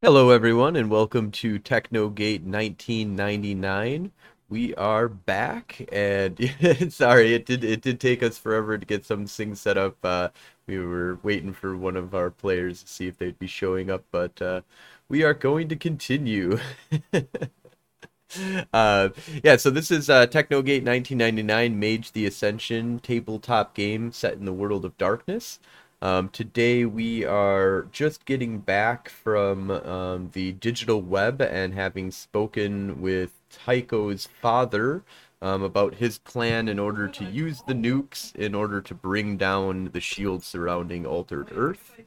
Hello, everyone, and welcome to Technogate 1999. We are back, and sorry, it did it did take us forever to get some things set up. Uh, we were waiting for one of our players to see if they'd be showing up, but uh, we are going to continue. uh, yeah, so this is uh, Technogate 1999, Mage the Ascension tabletop game set in the world of darkness. Um, today we are just getting back from um, the digital web and having spoken with Tycho's father um, about his plan in order to use the nukes in order to bring down the shield surrounding Altered Earth.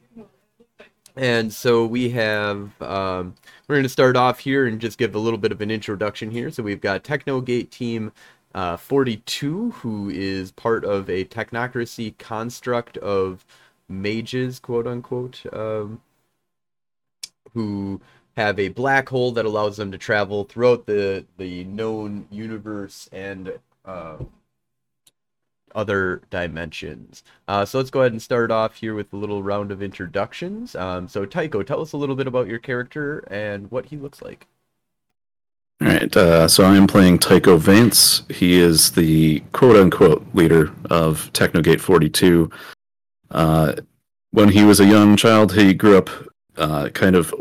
And so we have, um, we're going to start off here and just give a little bit of an introduction here. So we've got Technogate Team uh, 42, who is part of a technocracy construct of mages, quote unquote, um, who have a black hole that allows them to travel throughout the the known universe and uh, other dimensions. Uh, so let's go ahead and start off here with a little round of introductions. Um, so Tycho, tell us a little bit about your character and what he looks like. All right, uh, so I am playing Tycho Vance. He is the quote unquote leader of Technogate 42. Uh, when he was a young child, he grew up uh, kind of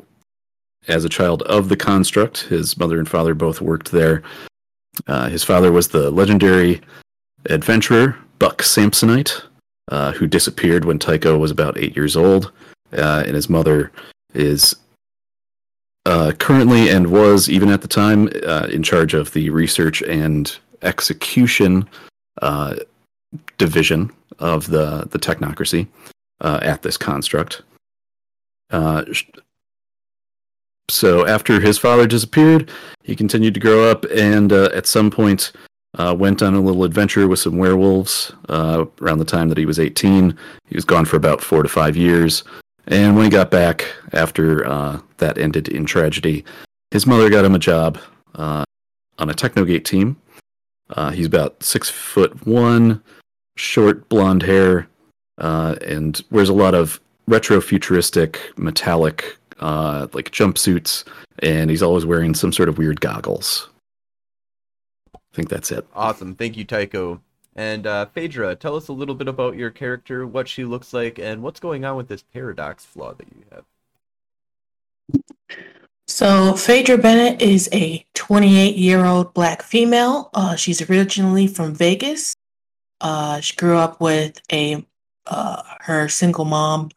as a child of the construct. His mother and father both worked there. Uh, his father was the legendary adventurer Buck Sampsonite, uh, who disappeared when Tycho was about eight years old, uh, and his mother is uh, currently and was even at the time uh, in charge of the research and execution division of the the technocracy uh, at this construct. Uh, so after his father disappeared, he continued to grow up, and uh, at some point uh, went on a little adventure with some werewolves. Uh, around the time that he was 18, he was gone for about four to five years. And when he got back after uh, that ended in tragedy, his mother got him a job on a Technogate team. he's about six foot one, short blonde hair, uh, and wears a lot of retro futuristic metallic uh, like jumpsuits, and he's always wearing some sort of weird goggles. I think that's it. Awesome, thank you, Tycho. And uh, Phaedra, tell us a little bit about your character, what she looks like, and what's going on with this paradox flaw that you have. So, Phaedra Bennett is a 28 year old black female. Uh, she's originally from Vegas. Uh, she grew up with a uh, her single mom,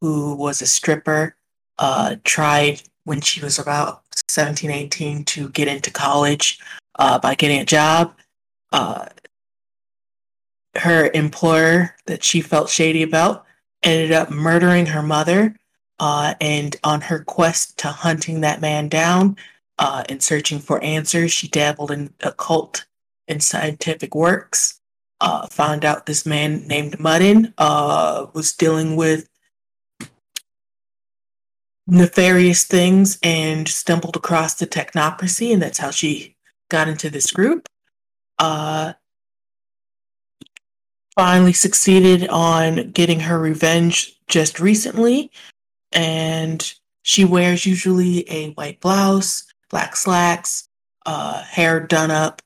who was a stripper, uh, tried when she was about 17, 18 to get into college uh, by getting a job. Uh, her employer that she felt shady about ended up murdering her mother. Uh, and on her quest to hunting that man down and searching for answers, she dabbled in occult and scientific works uh, found out this man named Muddin uh, was dealing with nefarious things and stumbled across the technocracy, and that's how she got into this group. Uh, finally succeeded on getting her revenge just recently, and she wears usually a white blouse, black slacks, uh, hair done up,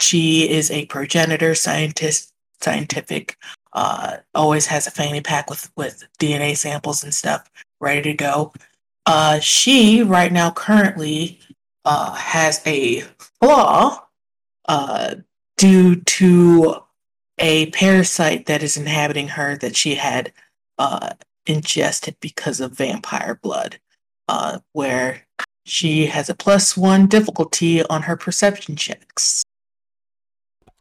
she is a progenitor scientist, scientific. Uh, always has a fanny pack with with DNA samples and stuff ready to go. Uh, she right now currently uh, has a flaw uh, due to a parasite that is inhabiting her that she had uh, ingested because of vampire blood, uh, where she has a plus one difficulty on her perception checks.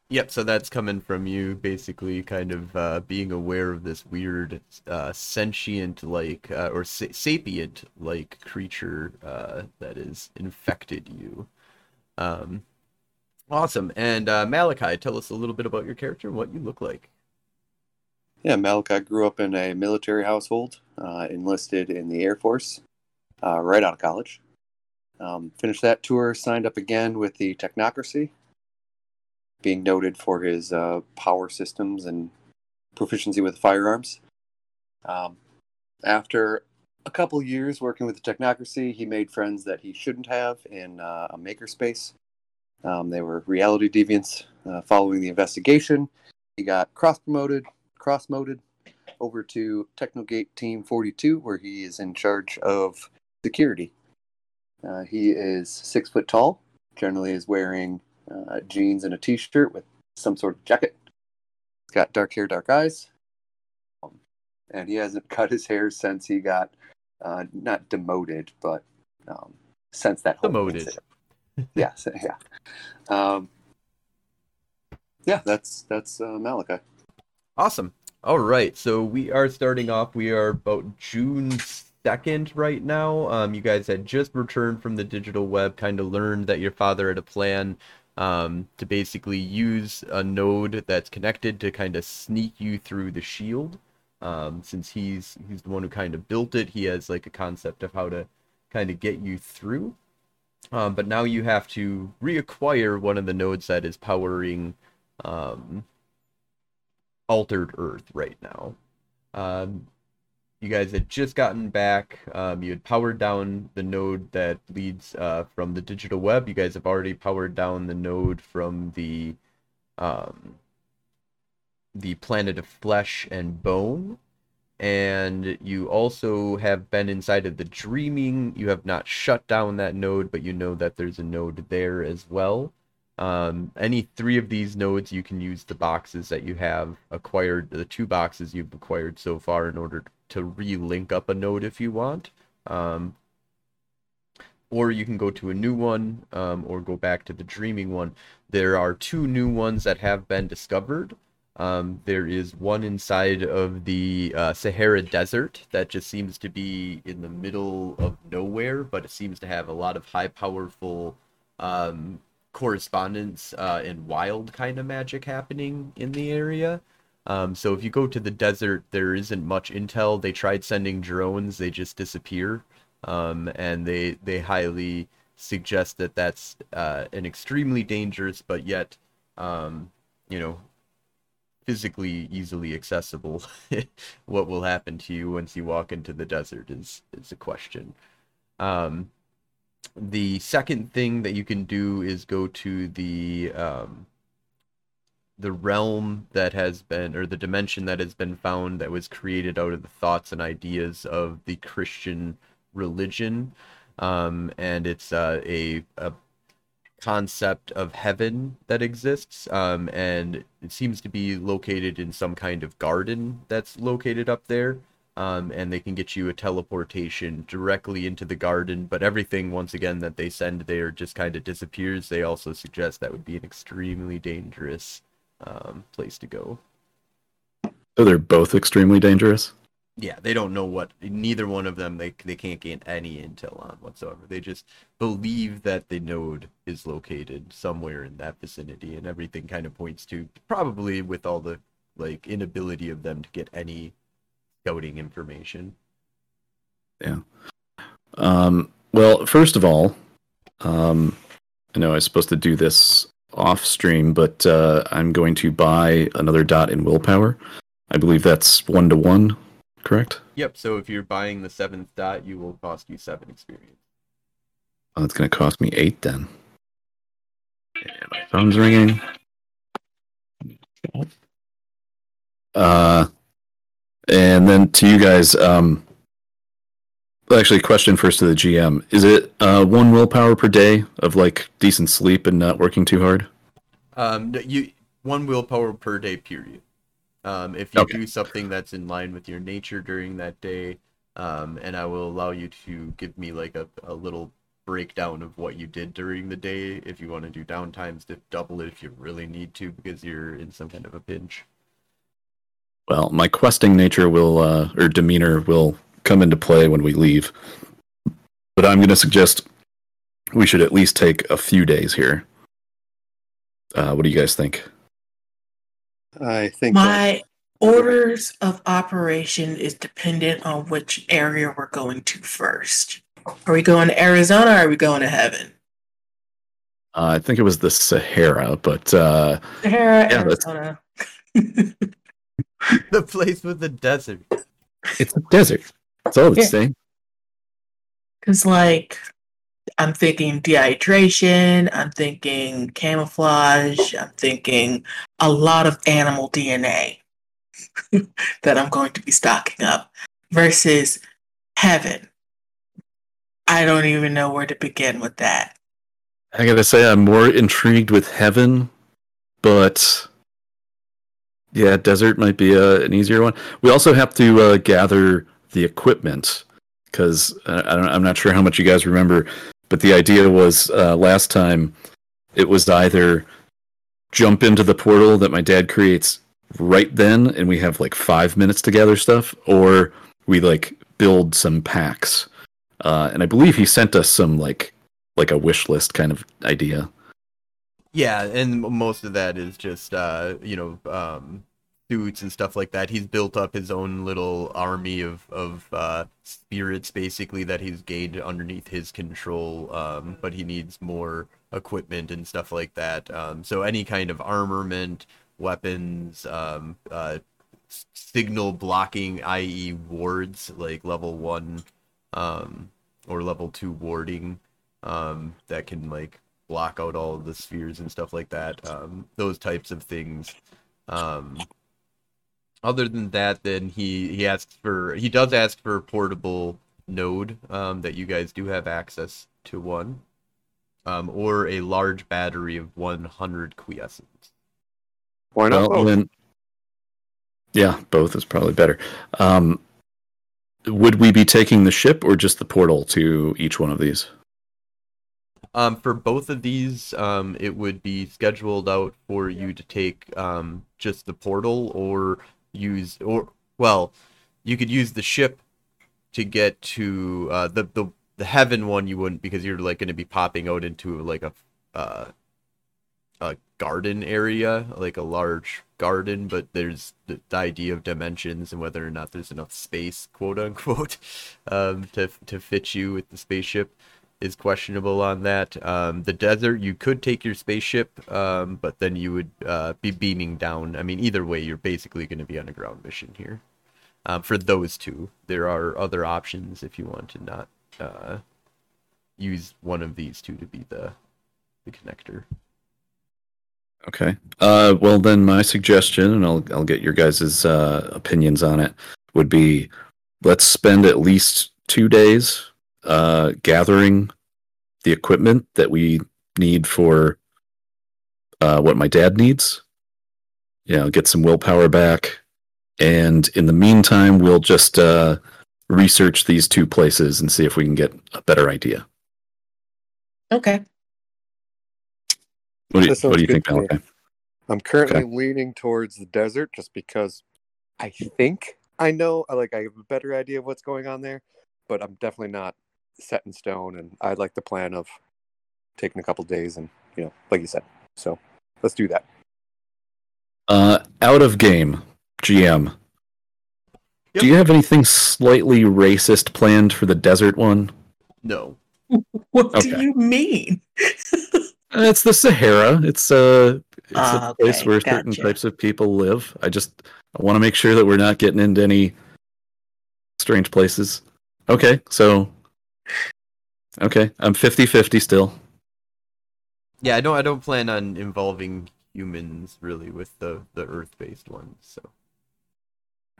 Yep, so that's coming from you basically kind of uh, being aware of this weird uh, sentient like uh, or sa- sapient like creature uh, that has infected you. Um, awesome. And uh, Malachi, tell us a little bit about your character and what you look like. Yeah, Malachi grew up in a military household, uh, enlisted in the Air Force right out of college. Um, finished that tour, signed up again with the Technocracy, being noted for his uh, power systems and proficiency with firearms. Um, after a couple years working with the technocracy, he made friends that he shouldn't have in uh, a makerspace. Um, they were reality deviants. Uh, following the investigation, he got cross promoted, cross moted over to Technogate Team 42, where he is in charge of security. Uh, he is six foot tall, generally is wearing uh, jeans and a t shirt with some sort of jacket. He's got dark hair, dark eyes. Um, and he hasn't cut his hair since he got uh, not demoted, but um, since that whole Demoted. yeah, so- yeah, um, yeah. That's that's uh, Malachi. Awesome. All right, so we are starting off. We are about June 2nd right now. Um, you guys had just returned from the digital web, kind of learned that your father had a plan um, to basically use a node that's connected to kind of sneak you through the shield. Um, since he's he's the one who kind of built it, he has like a concept of how to kind of get you through. Um, but now you have to reacquire one of the nodes that is powering um, altered Earth right now. Um, you guys had just gotten back. Um, you had powered down the node that leads uh, from the digital web. You guys have already powered down the node from the um, the planet of flesh and bone. And you also have been inside of the dreaming. You have not shut down that node, but you know that there's a node there as well. Um, any three of these nodes, you can use the boxes that you have acquired, the two boxes you've acquired so far, in order to re-link up a node if you want. Um, or you can go to a new one, um, or go back to the dreaming one. There are two new ones that have been discovered. Um, there is one inside of the uh, Sahara Desert that just seems to be in the middle of nowhere, but it seems to have a lot of high powerful um, correspondence uh, and wild kind of magic happening in the area. Um, so if you go to the desert, there isn't much intel. They tried sending drones, they just disappear, um, and they they highly suggest that that's uh, an extremely dangerous, but yet, um, you know, physically easily accessible. what will happen to you once you walk into the desert is is a question. Um, the second thing that you can do is go to the um, the realm that has been or the dimension that has been found that was created out of the thoughts and ideas of the Christian religion. Um, and it's uh, a, a concept of heaven that exists um, and it seems to be located in some kind of garden that's located up there um, and they can get you a teleportation directly into the garden. But everything, once again, that they send there just kind of disappears. They also suggest that would be an extremely dangerous um, place to go. So they're both extremely dangerous. Yeah, they don't know what. Neither one of them they they can't gain any intel on whatsoever. They just believe that the node is located somewhere in that vicinity, and everything kind of points to probably with all the like inability of them to get any scouting information. Yeah. Um, well, first of all, um, I know I was supposed to do this off stream, but uh, I'm going to buy another dot in willpower. I believe that's one to one, correct? Yep. So if you're buying the seventh dot, you will cost you seven experience. Oh, that's going to cost me eight then. And my phone's ringing. Uh, and then to you guys, um, actually, question first to the GM: Is it uh, one willpower per day of like decent sleep and not working too hard? Um, you one willpower per day. Period. Um, if you Okay. do something that's in line with your nature during that day, um, and I will allow you to give me like a, a little breakdown of what you did during the day. If you want to do downtimes, to double it if you really need to because you're in some kind of a pinch. Well, my questing nature will uh, or demeanor will come into play when we leave. But I'm going to suggest we should at least take a few days here. Uh, what do you guys think? I think that, My orders of operation is dependent on which area we're going to first. Are we going to Arizona or are we going to heaven? Uh, I think it was the Sahara, but uh, Sahara, Yeah, Arizona. the place with the desert. it's a desert. That's all it's Yeah. saying. Because, like, I'm thinking dehydration, I'm thinking camouflage, I'm thinking a lot of animal DNA that I'm going to be stocking up versus heaven. I don't even know where to begin with that. I gotta say, I'm more intrigued with heaven, but yeah, desert might be a, an easier one. We also have to uh, gather the equipment because uh, I I'm not sure how much you guys remember, but the idea was uh, last time it was either jump into the portal that my dad creates right then, and we have like five minutes to gather stuff, or we like build some packs. Uh, and I believe he sent us some like like a wish list kind of idea. Yeah, and most of that is just uh, you know um, suits and stuff like that. He's built up his own little army of of uh, spirits, basically that he's gained underneath his control. Um, but he needs more equipment and stuff like that. Um, so any kind of armament, weapons, um, uh, signal blocking, i.e., wards like level one um, or level two warding um, that can like block out all the spheres and stuff like that. Um, those types of things. Um, other than that, then he he asks for he does ask for a portable node um, that you guys do have access to one, um, or a large battery of 100 Quintessence. Why not? Well, then, yeah, both is probably better. Um, would we be taking the ship or just the portal to each one of these? Um, for both of these, um, it would be scheduled out for you to take um, just the portal or use or well, you could use the ship to get to uh, the the the heaven one. You wouldn't because you're like going to be popping out into like a uh, a garden area, like a large garden. But there's the, the idea of dimensions and whether or not there's enough space, quote unquote, um, to to fit you with the spaceship is questionable on that. Um, the desert, you could take your spaceship, um, but then you would uh, be beaming down. I mean, either way, you're basically going to be on a ground mission here. Um, for those two, there are other options if you want to not uh, use one of these two to be the the connector. Okay. Uh, well, then my suggestion, and I'll I'll get your guys' uh, opinions on it, would be let's spend at least two days uh, gathering the equipment that we need for uh, what my dad needs. You know, get some willpower back, and in the meantime, we'll just uh, research these two places and see if we can get a better idea. Okay. What do you, what do you think, to. Malachi? I'm currently leaning towards the desert just because I think I know, like, I have a better idea of what's going on there, but I'm definitely not set in stone. And I like the plan of taking a couple days and, you know, like you said. So let's do that. Uh, out of game, GM. Yep. Do you have anything slightly racist planned for the desert one? No. What do you mean? Uh, It's the Sahara. It's uh, it's Ah, a place okay, where certain types of people live. I just I want to make sure that we're not getting into any strange places. Okay, so okay, I'm 50-50 still. Yeah, I don't. I don't plan on involving humans really with the the Earth-based ones. So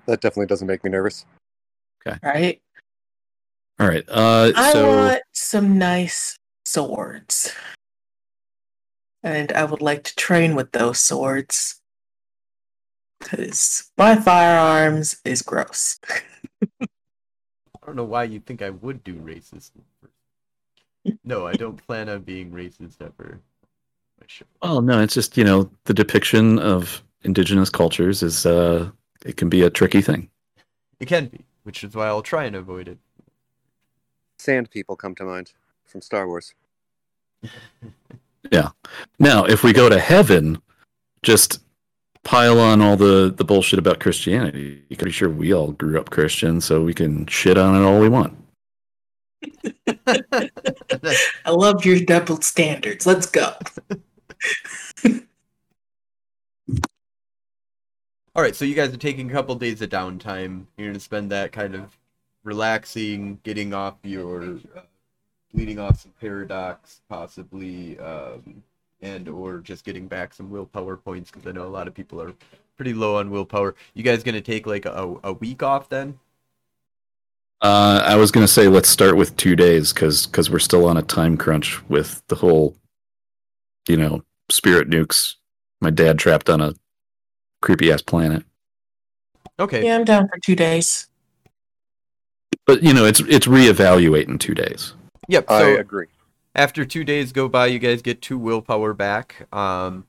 That definitely doesn't make me nervous. Okay. Right? All right. Uh, I so want some nice swords. And I would like to train with those swords. Because my firearms is gross. I don't know why you think I would do racist. No, I don't plan on being racist ever. I should. well, no, it's just you know the depiction of indigenous cultures is uh, it can be a tricky thing. It can be, which is why I'll try and avoid it. Sand people come to mind from Star Wars. Yeah. Now, if we go to heaven, just pile on all the, the bullshit about Christianity. You can be sure we all grew up Christian, so we can shit on it all we want. I love your double standards. Let's go. All right, so you guys are taking a couple days of downtime. You're gonna spend that kind of relaxing, getting off your uh, off some paradox, possibly, um, and or just getting back some willpower points because I know a lot of people are pretty low on willpower. You guys gonna take like a, a week off then? Uh, I was gonna say let's start with two days because because we're still on a time crunch with the whole, you know, spirit nukes. My dad trapped on a creepy ass planet. Okay. Yeah, I'm down for two days. But you know, it's it's reevaluate in two days. Yep. so I agree. after two days go by, you guys get two willpower back. Um,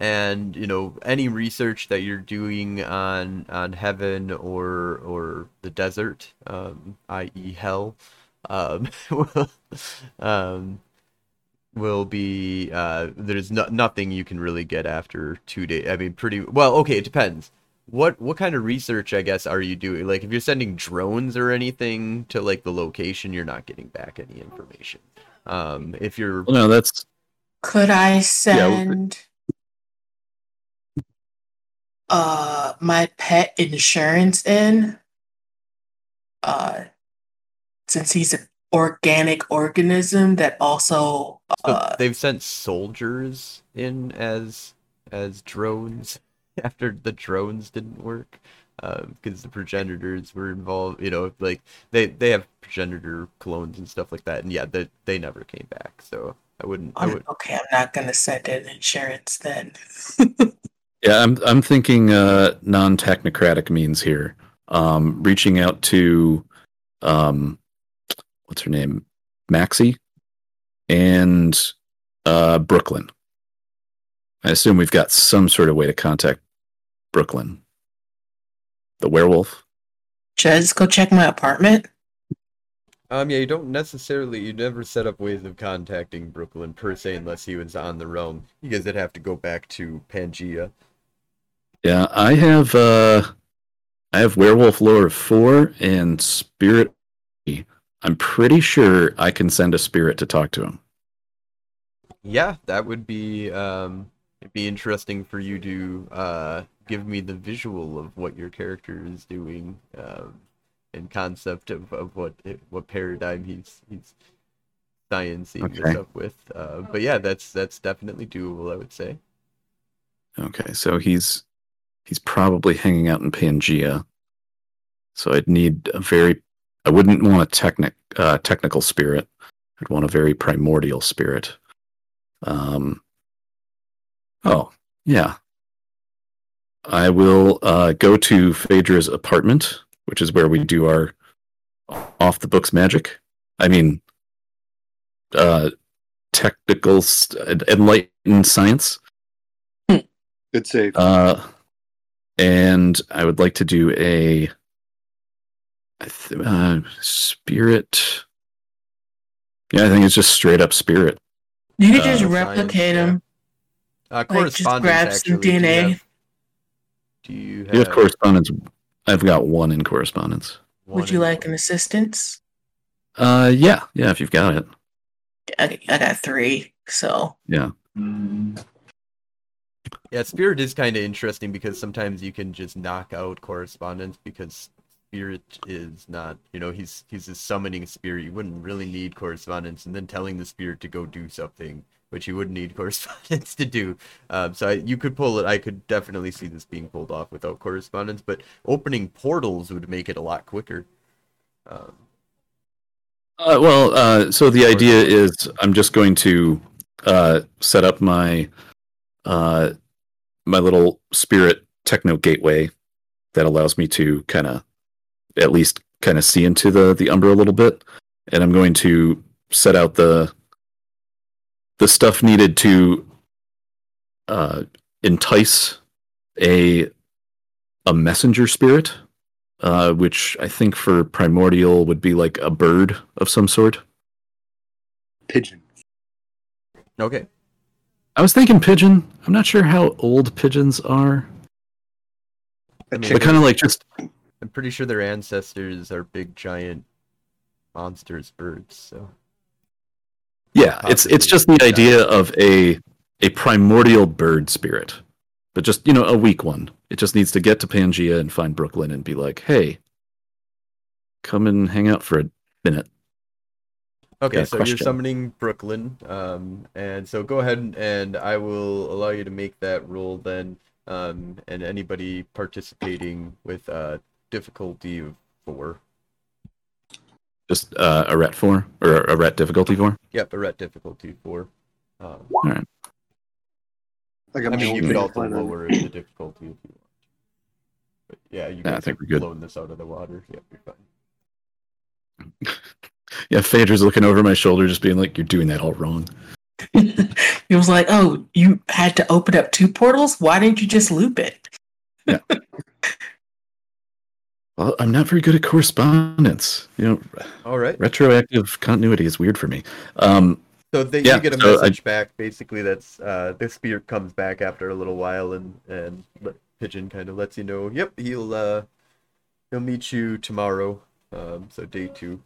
and you know any research that you're doing on on heaven or or the desert, um, i.e. hell, um, will, um, will be uh, there's no, nothing you can really get after two days. I mean, pretty well. Okay, it depends. What what kind of research, I guess, are you doing? Like, if you're sending drones or anything to like the location, you're not getting back any information. Um, if you're Well, no, that's Could I well, send uh my pet insurance in? Uh since he's an organic organism that also So uh they've sent soldiers in as as drones after the drones didn't work because the progenitors were involved. You know, like they they have progenitor clones and stuff like that, and yeah, they they never came back. So I wouldn't. I would. okay, I'm not gonna send in insurance then. yeah. I'm I'm thinking uh, non technocratic means here. Um, reaching out to, um, what's her name, Maxie, and uh, Brooklyn. I assume we've got some sort of way to contact Brooklyn, the werewolf. Should I just go check my apartment? Um, yeah, you don't necessarily. You never set up ways of contacting Brooklyn per se, unless he was on the realm. You guys would have to go back to Pangea. Yeah, I have uh I have werewolf lore of four and spirit. I'm pretty sure I can send a spirit to talk to him. Yeah, that would be um it'd be interesting for you to uh give me the visual of what your character is doing um and concept of, of what what paradigm he's he's sciencing this Okay. up with. Uh but yeah, that's that's definitely doable, I would say. Okay, so he's he's probably hanging out in Pangea. So I'd need a very I wouldn't want a technic uh technical spirit. I'd want a very primordial spirit. Um Oh, yeah. I will uh go to Phaedra's apartment, which is where we do our off the books magic. I mean uh technical st- enlightened science. Good save. Uh, and I would like to do a uh, spirit. Yeah, I think it's just straight up spirit. You could Uh, just science, replicate yeah. him. Uh just grab some actually. Do you DNA. have- Do you have, You have correspondence. I've got one in correspondence. one Would you in- like an assistance? Uh, yeah, yeah, if you've got it. I, I got three, so Yeah. Yeah, Spirit is kind of interesting because sometimes you can just knock out correspondence because Spirit is not, you know, he's he's a summoning spirit. You wouldn't really need correspondence, and then telling the spirit to go do something, which you wouldn't need correspondence to do. Um, so I, you could pull it. I could definitely see this being pulled off without correspondence, but opening portals would make it a lot quicker. Um, Uh, well, uh, so the idea is I'm just going to uh, set up my uh, my little spirit techno gateway that allows me to kind of at least kind of see into the the umbra a little bit, and I'm going to set out the the stuff needed to uh, entice a a messenger spirit uh, which I think for primordial would be like a bird of some sort. Pigeon. okay. I was thinking pigeon. I'm not sure how old pigeons are, I mean, but kind of like just I'm pretty sure their ancestors are big giant monsters, birds. So yeah. It's it's just the idea of a a primordial bird spirit, but just you know a weak one. It just needs to get to Pangea and find Brooklyn and be like, hey, come and hang out for a minute. Okay, got a so you're summoning Brooklyn, um, and so go ahead and, and I will allow you to make that roll then, um, and anybody participating with uh, difficulty of four. Just uh, Arete four or Arete difficulty four. Yep, Arete difficulty four. Um, I, got I mean, you could also lower the difficulty if you want. But yeah, you Yeah, I think have we're good. blown this out of the water. Yep, you're fine. Yeah, Phaedra's looking over my shoulder, just being like, "You're doing that all wrong." it was like, oh, you had to open up two portals? Why didn't you just loop it? yeah. Well, I'm not very good at correspondence. You know, All right. retroactive continuity is weird for me. Um, So they, Yeah, you get a so I- message back. Basically, that's uh, the spirit comes back after a little while, and and Pigeon kind of lets you know. Yep, he'll uh, he'll meet you tomorrow. Um, so day two,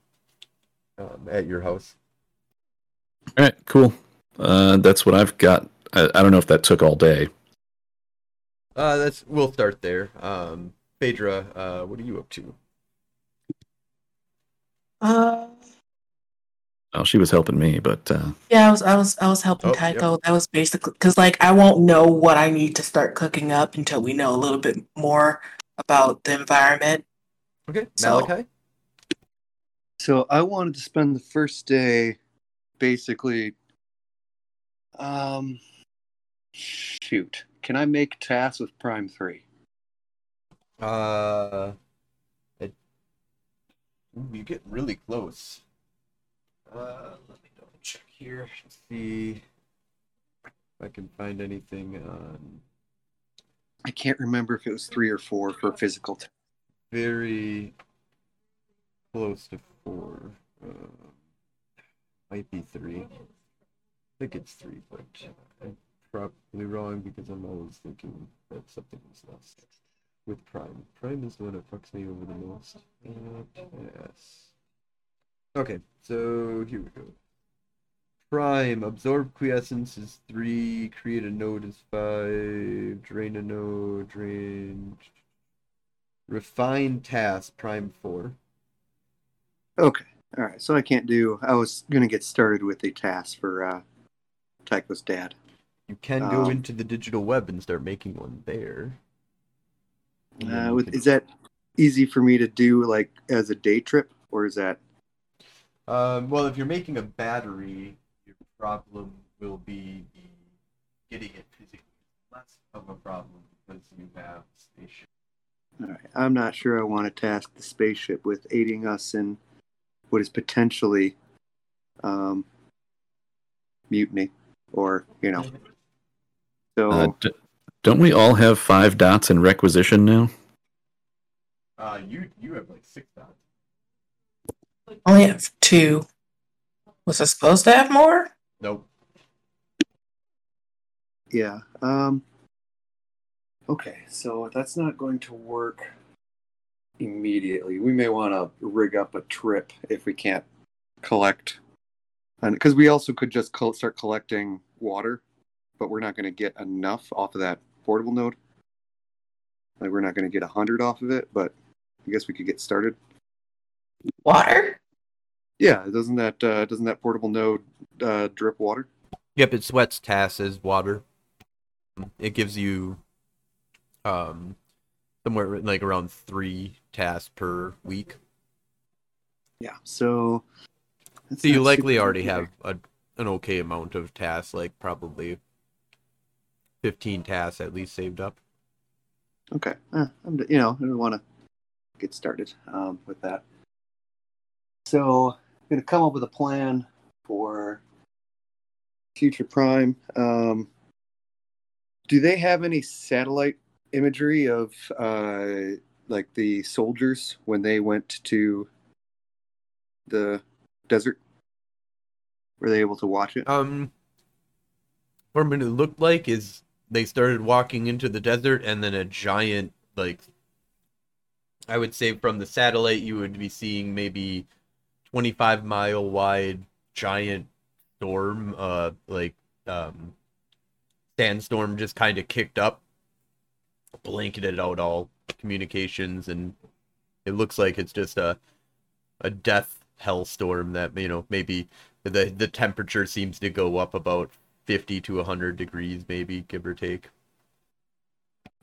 um, at your house. all right, cool. Uh, that's what I've got. I, I don't know if that took all day. Uh, that's we'll start there. Um, Phaedra, uh, what are you up to? Uh, Well, she was helping me, but uh, yeah, I was, I was, I was helping Oh, Tycho. That was basically because, like, I won't know what I need to start cooking up until we know a little bit more about the environment. Okay, So- Malachi. So I wanted to spend the first day basically um shoot. Can I make tasks with Prime 3? Uh, it, ooh, you get really close. Uh, let me double check here. See if I can find anything on I can't remember if it was 3 or 4 for physical tasks. very close to four. Uh, might be three. I think it's three, but I'm probably wrong because I'm always thinking that something was lost with Prime. Prime is the one that fucks me over the most. Uh, yes. Okay, so here we go. Prime, absorb Quintessence is three, create a node is five, drain a node, drain. Refine task, prime four. Okay. All right. So I can't do I was going to get started with a task for uh Tycho's dad. You can go Um, into the digital web and start making one there. Uh, with, can- is that easy for me to do like as a day trip or is that Um, well, if you're making a battery, your problem will be getting it physically less of a problem because you have station. All right. I'm not sure I want to task the spaceship with aiding us in what is potentially um, mutiny, or you know. So uh, d- don't we all have five dots in requisition now? Uh, you you have like six dots. I only have two. Was I supposed to have more? Nope. yeah. Um, okay. So that's not going to work immediately. We may want to rig up a trip if we can't collect, and because we also could just col- start collecting water, but we're not going to get enough off of that portable node. Like we're not going to get a hundred off of it, but I guess we could get started. Water? Yeah, doesn't that uh, doesn't that portable node uh, drip water? Yep, it sweats Tass as water. It gives you um somewhere like around three tasks per week. Yeah. So. So you likely already have a, an okay amount of tasks, like probably 15 tasks at least saved up. Okay. Uh, I'm, you know, I want to get started um, with that. So, I'm going to come up with a plan for Future Prime. Um, do they have any satellite imagery of uh, like the soldiers when they went to the desert? Were they able to watch it? Um, what it looked like is they started walking into the desert, and then a giant, like, I would say from the satellite, you would be seeing maybe 25 mile wide giant storm, uh, like, um, sandstorm just kind of kicked up, blanketed out all communications, and it looks like it's just a, a death hellstorm that you know maybe the the temperature seems to go up about 50 to 100 degrees maybe give or take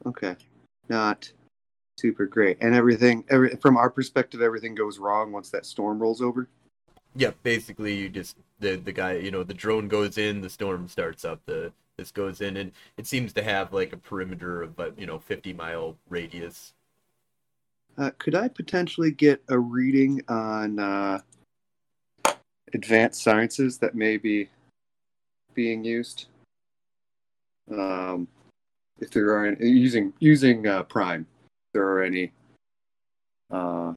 Okay, not super great. And everything, every, from our perspective, everything goes wrong once that storm rolls over. yeah basically you just the the guy you know the drone goes in the storm starts up the this goes in and it seems to have like a perimeter of but you know 50 mile radius Uh, could I potentially get a reading on uh, advanced sciences that may be being used? Um, if there are any, using using uh, Prime, there are any. Uh,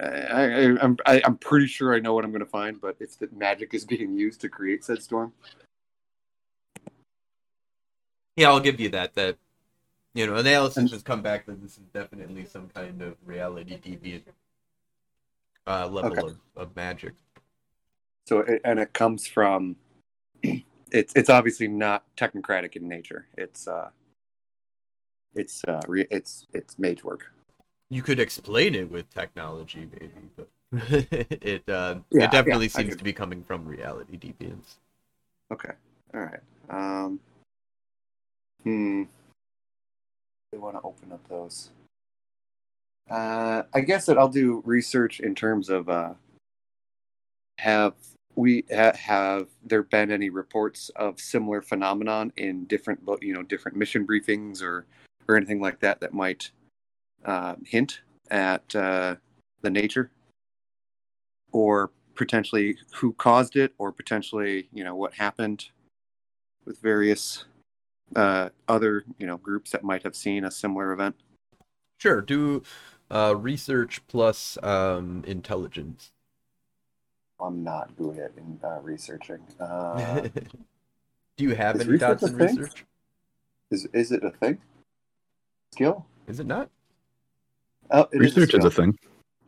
I, I, I'm I, I'm pretty sure I know what I'm going to find, but if the magic is being used to create said storm, yeah i'll give you that that you know analysis has come back that this is definitely some kind of reality deviant uh level Okay. of, of magic so it, and it comes from it's it's obviously not technocratic in nature. It's uh, it's uh, re- it's it's mage work. you could explain it with technology maybe but it uh Yeah, it definitely yeah, seems to be coming from reality deviants Okay. All right. Um. Hmm. I want to open up those. Uh, I guess that I'll do research in terms of uh, have we ha- have there been any reports of similar phenomenon in different you know different mission briefings or or anything like that that might uh, hint at uh, the nature or potentially who caused it or potentially you know what happened with various uh, other you know groups that might have seen a similar event Sure, do uh, research plus um, intelligence. i'm not good at in, uh, researching uh, do you have any research dots in thing? research? is, is it a thing skill Is it not? oh, it Research is skill. a thing.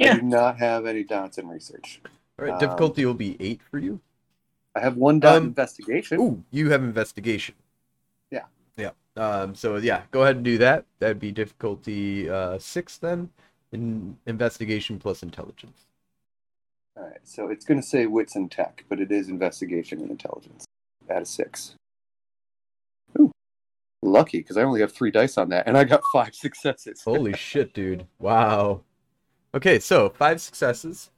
i Yeah. do not have any dots in research All right, Um, difficulty will be eight for you. i have one dot Um, investigation Ooh, you have investigation. Yeah. Um. So yeah, go ahead and do that. That'd be difficulty uh six then. In investigation plus intelligence. all right so it's going to say wits and tech but it is investigation and intelligence at a six Ooh, lucky because i only have three dice on that and i got five successes Holy shit, dude! Wow. Okay, so five successes.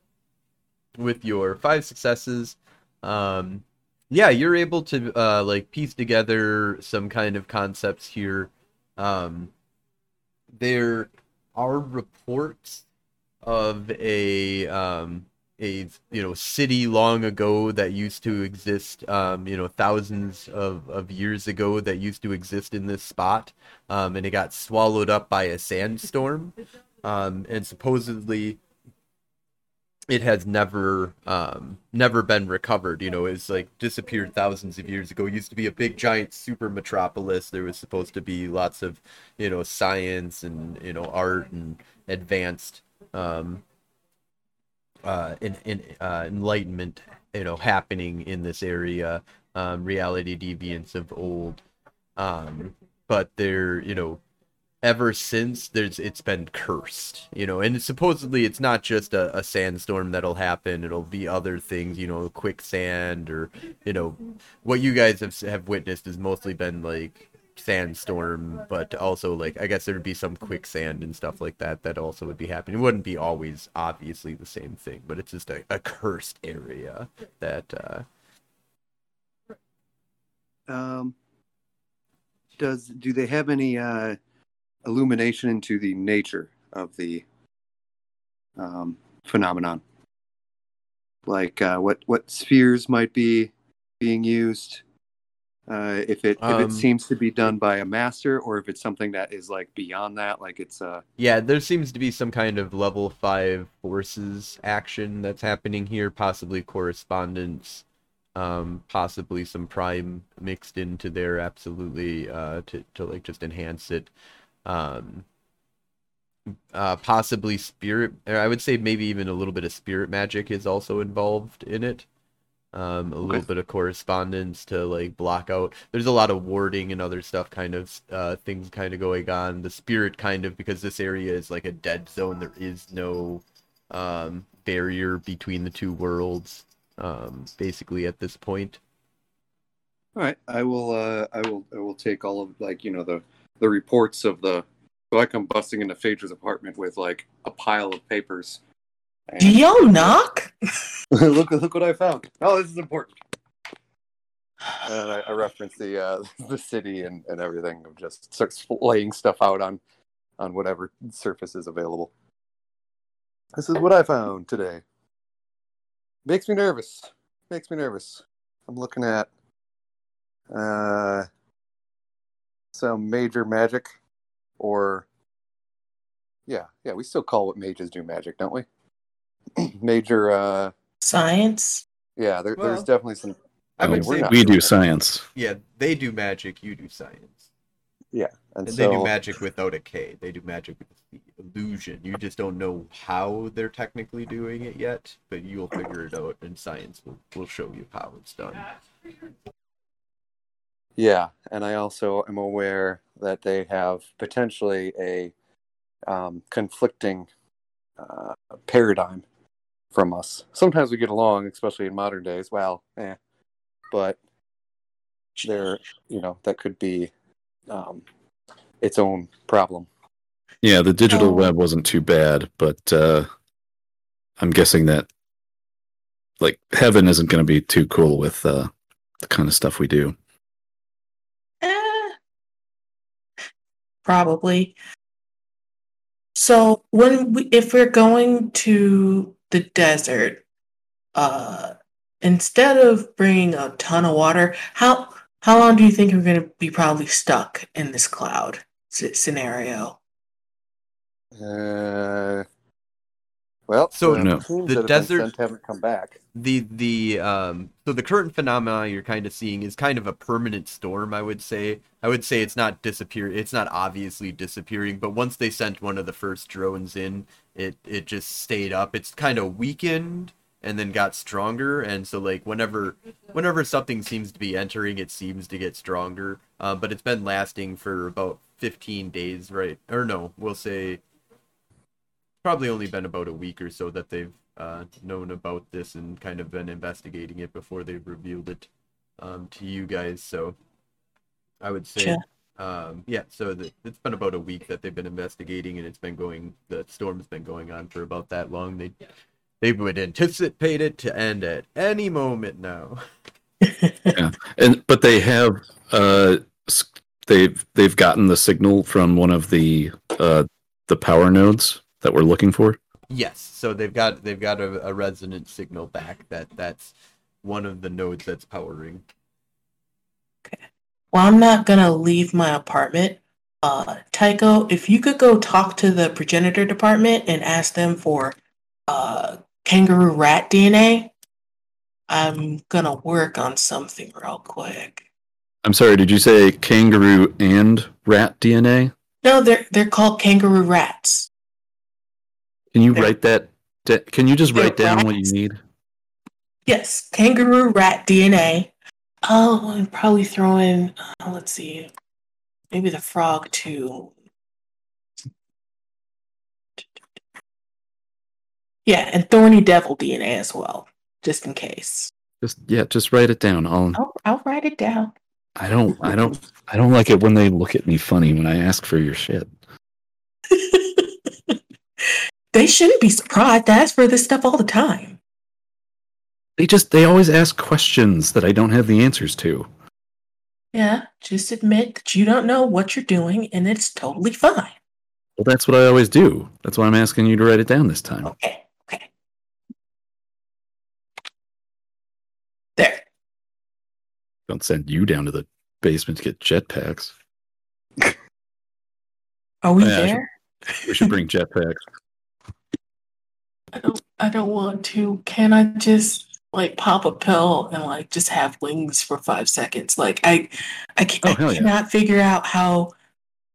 With your five successes, um, yeah, you're able to uh, like piece together some kind of concepts here. Um, there are reports of a um, a you know city long ago that used to exist um, you know thousands of, of years ago that used to exist in this spot um, and it got swallowed up by a sandstorm um, and supposedly it has never um, never been recovered you know it's like disappeared thousands of years ago it used to be a big giant super metropolis there was supposed to be lots of you know science and you know art and advanced um, uh, in, in, uh, enlightenment, you know, happening in this area, um, reality deviants of old. Um, but they're, you know, ever since there's it's been cursed, you know, and supposedly it's not just a, a sandstorm that'll happen. It'll be other things, you know, quicksand or, you know, what you guys have have witnessed has mostly been like sandstorm, but also like I guess there'd be some quicksand and stuff like that that also would be happening. It wouldn't be always obviously the same thing, but it's just a, a cursed area that uh Um, does do they have any uh, illumination into the nature of the um, phenomenon? Like uh, what what spheres might be being used? Uh, if it if Um, it seems to be done by a master, or if it's something that is like beyond that, like it's uh yeah, there seems to be some kind of level 5 forces action that's happening here, possibly correspondence um possibly some prime mixed into there absolutely uh to to like just enhance it um uh possibly spirit or i would say maybe even a little bit of spirit magic is also involved in it um a little bit of correspondence to like block out there's a lot of warding and other stuff kind of uh things kind of going on the spirit kind of because this area is like a dead zone there is no um, barrier between the two worlds. Um, basically, at this point. All right, I will. Uh, I will. I will take all of like you know the the reports of the. So I come busting into Phaedra's apartment with like a pile of papers. And- Do y'all knock? look! Look what I found. Oh, this is important. And I, I reference the uh, the city and, and everything. Of just starts laying stuff out on on whatever surface is available. This is what I found today. Makes me nervous. Makes me nervous. I'm looking at uh, some major magic, or yeah, yeah. We still call what mages do magic, don't we? major. uh Science. Yeah, there, Well, there's definitely some. I would we're say not we do doing science. Yeah, they do magic. You do science. And, And so, they do magic without a K. They do magic with the illusion. You just don't know how they're technically doing it yet, but you'll figure it out, and science will, will show you how it's done. Yeah, and I also am aware that they have potentially a um, conflicting uh, paradigm from us. Sometimes we get along, especially in modern days. Well, eh, but there, you know, that could be um, its own problem. Yeah, the digital Oh. web wasn't too bad, but uh, I'm guessing that like heaven isn't going to be too cool with uh, the kind of stuff we do. Probably. So when we, if we're going to the desert, uh, instead of bringing a ton of water, how how long do you think we're going to be probably stuck in this cloud scenario? Uh, well, So, the, no, the that have desert- haven't come back. the the um so the current phenomena you're kind of seeing is kind of a permanent storm i would say. I would say it's not disappear it's not obviously disappearing but once they sent one of the first drones in it it just stayed up. It's kind of weakened and then got stronger and so like whenever whenever something seems to be entering it seems to get stronger. Uh, but it's been lasting for about 15 days right? Or no we'll say probably only been about a week or so that they've uh, known about this and kind of been investigating it before they've revealed it um, to you guys. So I would say, Sure. um, yeah. So the, it's been about a week that they've been investigating, and it's been going. The storm's been going on for about that long. They they would anticipate it to end at any moment now. Yeah, and but they have uh, they've they've gotten the signal from one of the uh, the power nodes that we're looking for. Yes. So they've got they've got a, a resonant signal back that that's one of the nodes that's powering. Okay. Well, I'm not gonna leave my apartment. Uh, Tycho, if you could go talk to the progenitor department and ask them for uh, kangaroo rat DNA, I'm gonna work on something real quick. I'm sorry, did you say kangaroo and rat DNA? No, they're they're called kangaroo rats. Can you write that? da- Can you just write down what you need? Yes, kangaroo rat DNA. Oh, and probably throw in. Uh, let's see, maybe the frog too. Yeah, and thorny devil DNA as well, just in case. Just yeah, just write it down. I'll. I'll, I'll write it down. I don't. I don't. I don't like it when they look at me funny when I ask for your shit. they shouldn't be surprised. I ask for this stuff all the time. They just. They always ask questions that I don't have the answers to. Yeah, just admit that you don't know what you're doing, and it's totally fine. Well, that's what I always do. That's why I'm asking you to write it down this time. Okay, okay. There. Don't send you down to the basement to get jetpacks. Are we oh, Yeah, I should- there? We should bring jetpacks. I don't I don't want to. Can I just like pop a pill and like just have wings for five seconds? Like I I, can, Oh, I yeah. cannot figure out how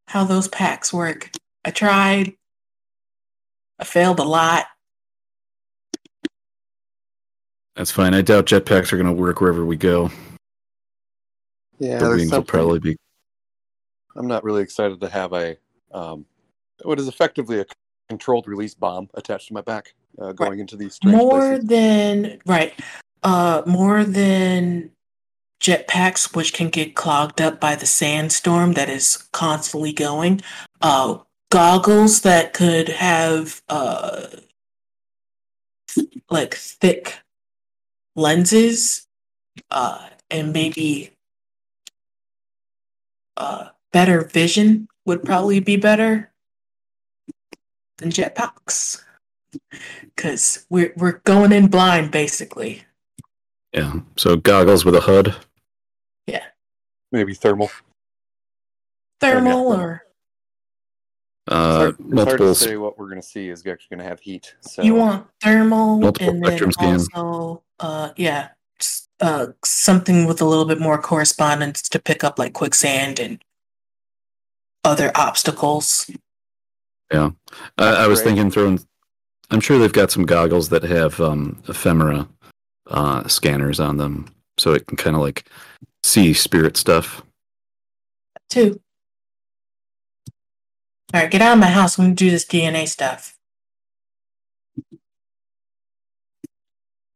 how those packs work. I tried. I failed a lot. That's fine. I doubt jetpacks are going to work wherever we go. Yeah, the wings will probably be. I'm not really excited to have a um, what is effectively a controlled release bomb attached to my back. Uh, going into these more places. than right uh more than jetpacks which can get clogged up by the sandstorm that is constantly going uh goggles that could have uh like thick lenses uh and maybe uh better vision would probably be better than jetpacks because we're we're going in blind basically. Yeah. So goggles with a HUD. Yeah. Maybe thermal. Thermal yeah. or Uh, it's hard, it's hard to say what we're going to see is actually going to have heat. So you want thermal Multiple and then spectrum scan. also uh yeah uh something with a little bit more correspondence to pick up like quicksand and other obstacles. I, I was Great. thinking throwing. I'm sure they've got some goggles that have um, ephemera uh, scanners on them, so it can kind of like see spirit stuff. Too. All right, get out of my house. I'm gonna do this DNA stuff.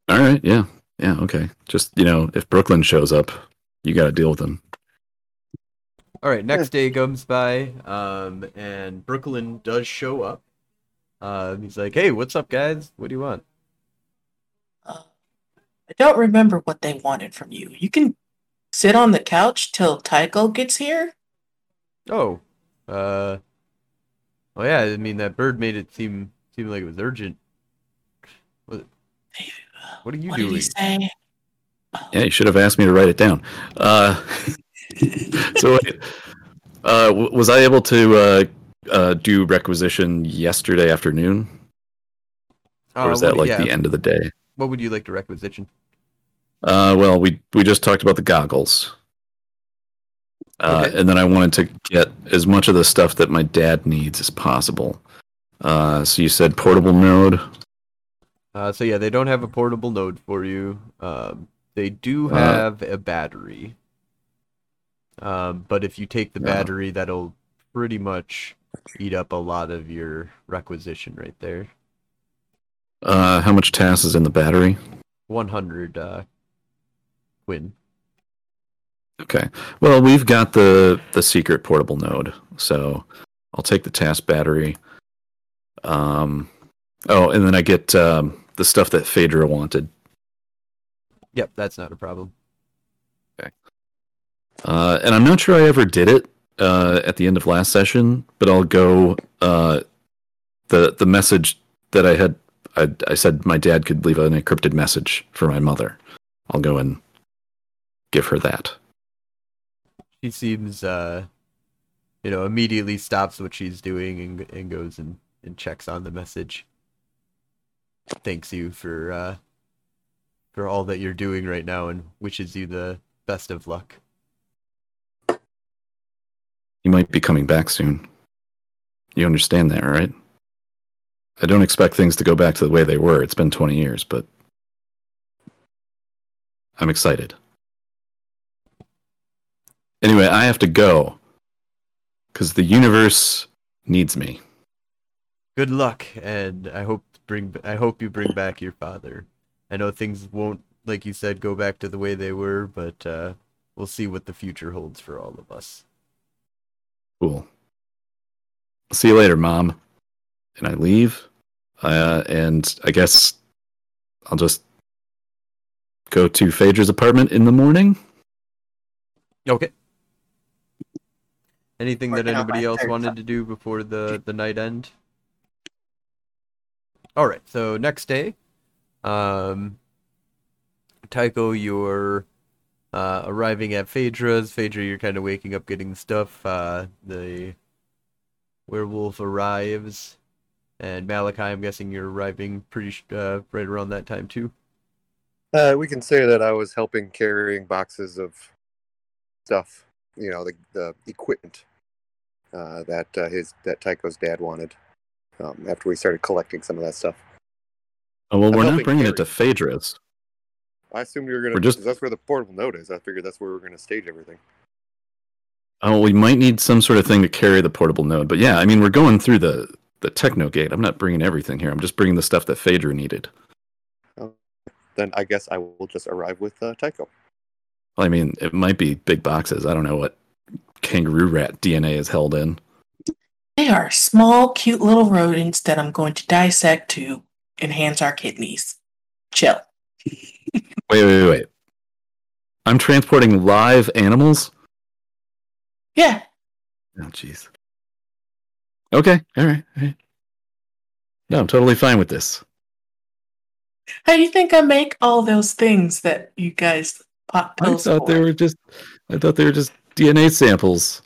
All right. Yeah. Yeah. Okay. Just you know, if Brooklyn shows up, you got to deal with them. All right, next day comes by, um, and Brooklyn does show up. Um, he's like, "Hey, what's up, guys? What do you want?" Uh, I don't remember what they wanted from you. You can sit on the couch till Tycho gets here. Oh, uh, oh yeah. I mean, that bird made it seem seem like it was urgent. What? What are you what did doing? he say? Yeah, you should have asked me to write it down. Uh, so, uh, was I able to uh, uh, do requisition yesterday afternoon, or Uh, is that like the end of the day? What would you like to requisition? Uh, well, we we just talked about the goggles, uh, Okay. and then I wanted to get as much of the stuff that my dad needs as possible. Uh, so you said portable node. Uh, so yeah, they don't have a portable node for you. Um, they do Uh, have a battery. Um, but if you take the Yeah. battery, that'll pretty much eat up a lot of your requisition right there. Uh, how much Tass is in the battery? 100 uh, Quinn. Okay. Well, we've got the the secret portable node, so I'll take the Tass battery. Um, oh, and then I get um, the stuff that Phaedra wanted. Yep, that's not a problem. Okay. Uh, and I'm not sure I ever did it uh, at the end of last session, but I'll go. Uh, the the message that I had, I, I said my dad could leave an encrypted message for my mother. I'll go and give her that. She seems, uh, you know, immediately stops what she's doing and, and goes and, and checks on the message. Thanks you for uh, for all that you're doing right now and wishes you the best of luck. He might be coming back soon. You understand that, right? I don't expect things to go back to the way they were. It's been 20 years, but I'm excited. Anyway, I have to go because the universe needs me. Good luck, and I hope bring I hope you bring back your father. I know things won't, like you said, go back to the way they were, but uh, we'll see what the future holds for all of us. Cool. See you later, Mom. And I leave. Uh, and I guess I'll just go to Phaedra's apartment in the morning. Okay. Anything that Working on anybody else wanted son. to do before the the night end? All right. So next day, um, Tycho, you're uh, arriving at Phaedra's. Phaedra, you're kind of waking up, getting stuff. Uh, the werewolf arrives, and Malachi, I'm guessing you're arriving pretty uh, right around that time too. Uh, we can say that I was helping carrying boxes of stuff, you know, the the equipment uh, that uh, his that Tycho's dad wanted. Um, after we started collecting some of that stuff, Oh, well, I'm we're not helping bringing it to. Phaedra's. I assumed we were gonna. We're just- that's where the portable note is. I figured that's where we're gonna stage everything. Oh, we might need some sort of thing to carry the portable node. But yeah, I mean, we're going through the the techno gate. I'm not bringing everything here. I'm just bringing the stuff that Phaedra needed. Then I guess I will just arrive with uh, Tycho. Well, I mean, it might be big boxes. I don't know what kangaroo rat DNA is held in. They are small, cute little rodents that I'm going to dissect to enhance our kidneys. Chill. Wait, wait, wait. I'm transporting live animals? Yeah. Oh, jeez. Okay, all right, all right. No, I'm totally fine with this. How do you think I make all those things that you guys pop I thought for? they were just, I thought they were just DNA samples.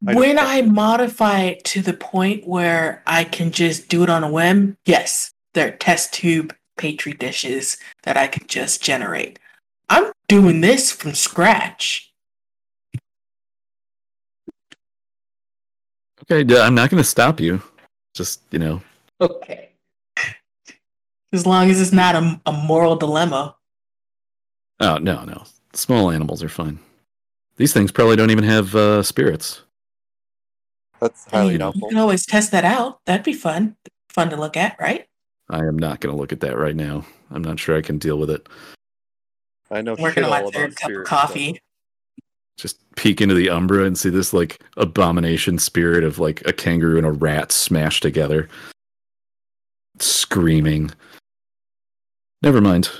When just- I modify it to the point where I can just do it on a whim, yes, they're test tube petri dishes that I can just generate. I'm doing this from scratch. Okay, I'm not going to stop you. Just, you know, Okay. As long as it's not a, a moral dilemma. oh, no, no. Small animals are fine. These things probably don't even have uh, spirits. That's I highly mean, you can always test that out. That'd be fun. Fun to look at, right? I am not going to look at that right now. I'm not sure I can deal with it. I know Working shit on my all third cup of spirit coffee. Just peek into the Umbra and see this like abomination spirit of like a kangaroo and a rat smashed together, screaming. Never mind.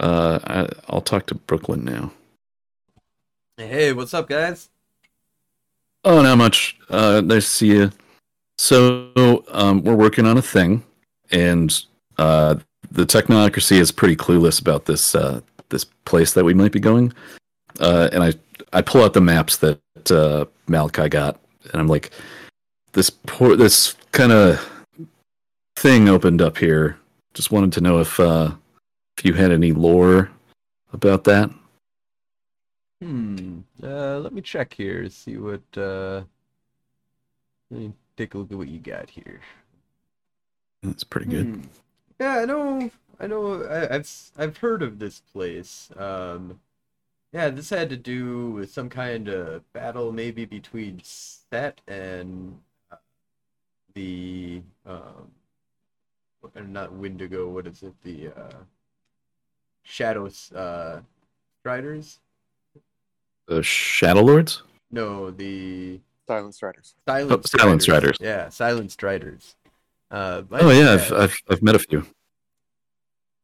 Uh, I, I'll talk to Brooklyn now. Hey, what's up, guys? Oh, not much. Uh, nice to see you. So, um, we're working on a thing, and uh, the technocracy is pretty clueless about this uh, this place that we might be going. Uh, and I I pull out the maps that uh, Malachi got, and I'm like, this poor this kind of thing opened up here. Just wanted to know if uh, if you had any lore about that. Hmm. Uh, let me check here. See what. Uh, let me take a look at what you got here. That's pretty good. Hmm. Yeah, I know. I know. I, I've s- I've heard of this place. Um, yeah, this had to do with some kind of battle, maybe between Set and uh, the um, not Wendigo. What is it? The uh, Shadows uh, Striders. The Shadow Lords. No, the Silent Striders. Silent Oh, Silent Striders. Yeah, Silent Striders. Uh, Oh yeah, I've, I've I've met a few.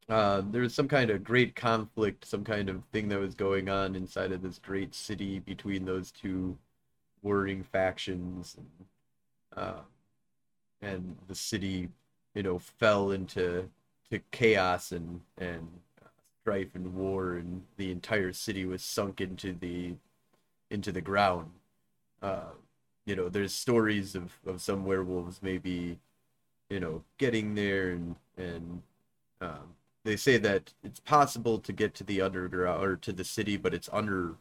uh, there was some kind of great conflict, some kind of thing that was going on inside of this great city between those two warring factions, and, uh, and the city, you know, fell into to chaos and and strife and war, and the entire city was sunk into the into the ground. Uh, you know, there's stories of of some werewolves maybe, you know, getting there and and um, they say that it's possible to get to the underground or to the city, but it's under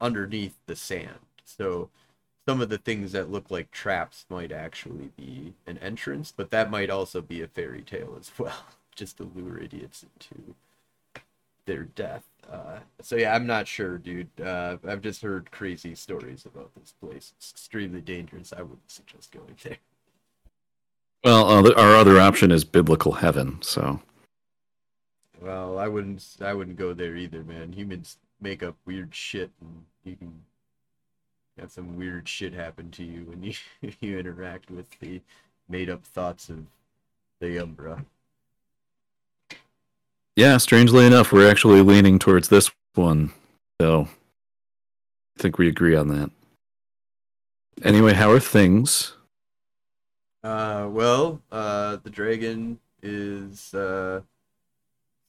underneath the sand. So some of the things that look like traps might actually be an entrance, but that might also be a fairy tale as well, just to lure idiots into their death. Uh, so yeah, I'm not sure, dude. Uh, I've just heard crazy stories about this place. It's extremely dangerous. I wouldn't suggest going there. Well, uh, our other option is biblical heaven. So Well, I wouldn't. I wouldn't go there either, man. Humans make up weird shit, and you can have some weird shit happen to you when you you interact with the made-up thoughts of the Umbra. yeah, strangely enough, we're actually leaning towards this one. So I think we agree on that. Anyway, how are things? Uh, well, uh, the dragon is uh,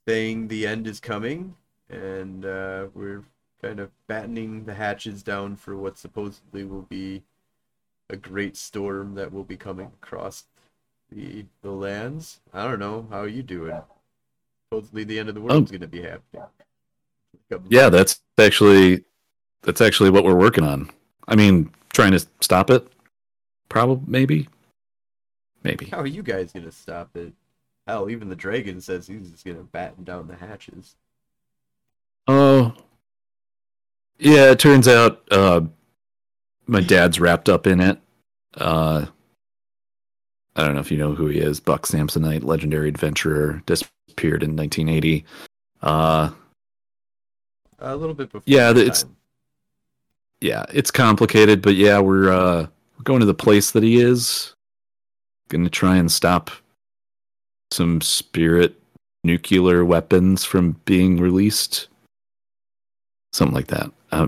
saying the end is coming, and uh, we're kind of battening the hatches down for what supposedly will be a great storm that will be coming across the the lands. I don't know how you doing. Supposedly the end of the world world's gonna be happening. Yeah, that's actually that's actually what we're working on. I mean, trying to stop it. Probably, maybe, maybe. How are you guys gonna stop it? Hell, even the dragon says he's just gonna batten down the hatches. Oh, yeah. It turns out uh, my dad's wrapped up in it. Uh, I don't know if you know who he is. Buck Samsonite, legendary adventurer, disappeared in 1980. Uh, A little bit before. Yeah, it's- time. yeah, it's complicated, but yeah, we're uh, we're going to the place that he is. Going to try and stop some spirit nuclear weapons from being released. Something like that. Uh,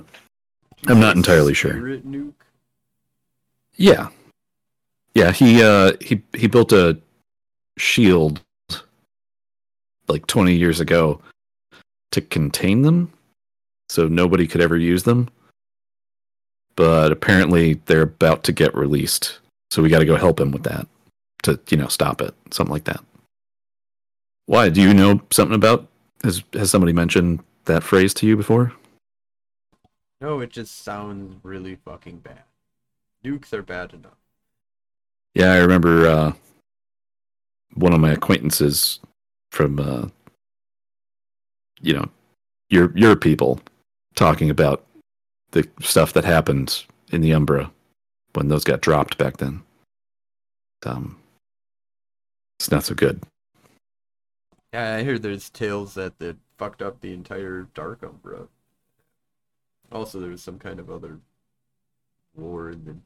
I'm not entirely sure. Spirit nuke. Yeah. Yeah, he uh he he built a shield like 20 years ago to contain them so nobody could ever use them. But apparently they're about to get released. So we got to go help him with that to, you know, stop it. Something like that. Why? Do you know something about has has somebody mentioned that phrase to you before? No, it just sounds really fucking bad. Nukes are bad enough. Yeah, I remember uh, one of my acquaintances from, uh, you know, your your people talking about the stuff that happened in the Umbra when those got dropped back then. Um, it's not so good. Yeah, I hear there's tales that that fucked up the entire Dark Umbra. Also, there was some kind of other war and then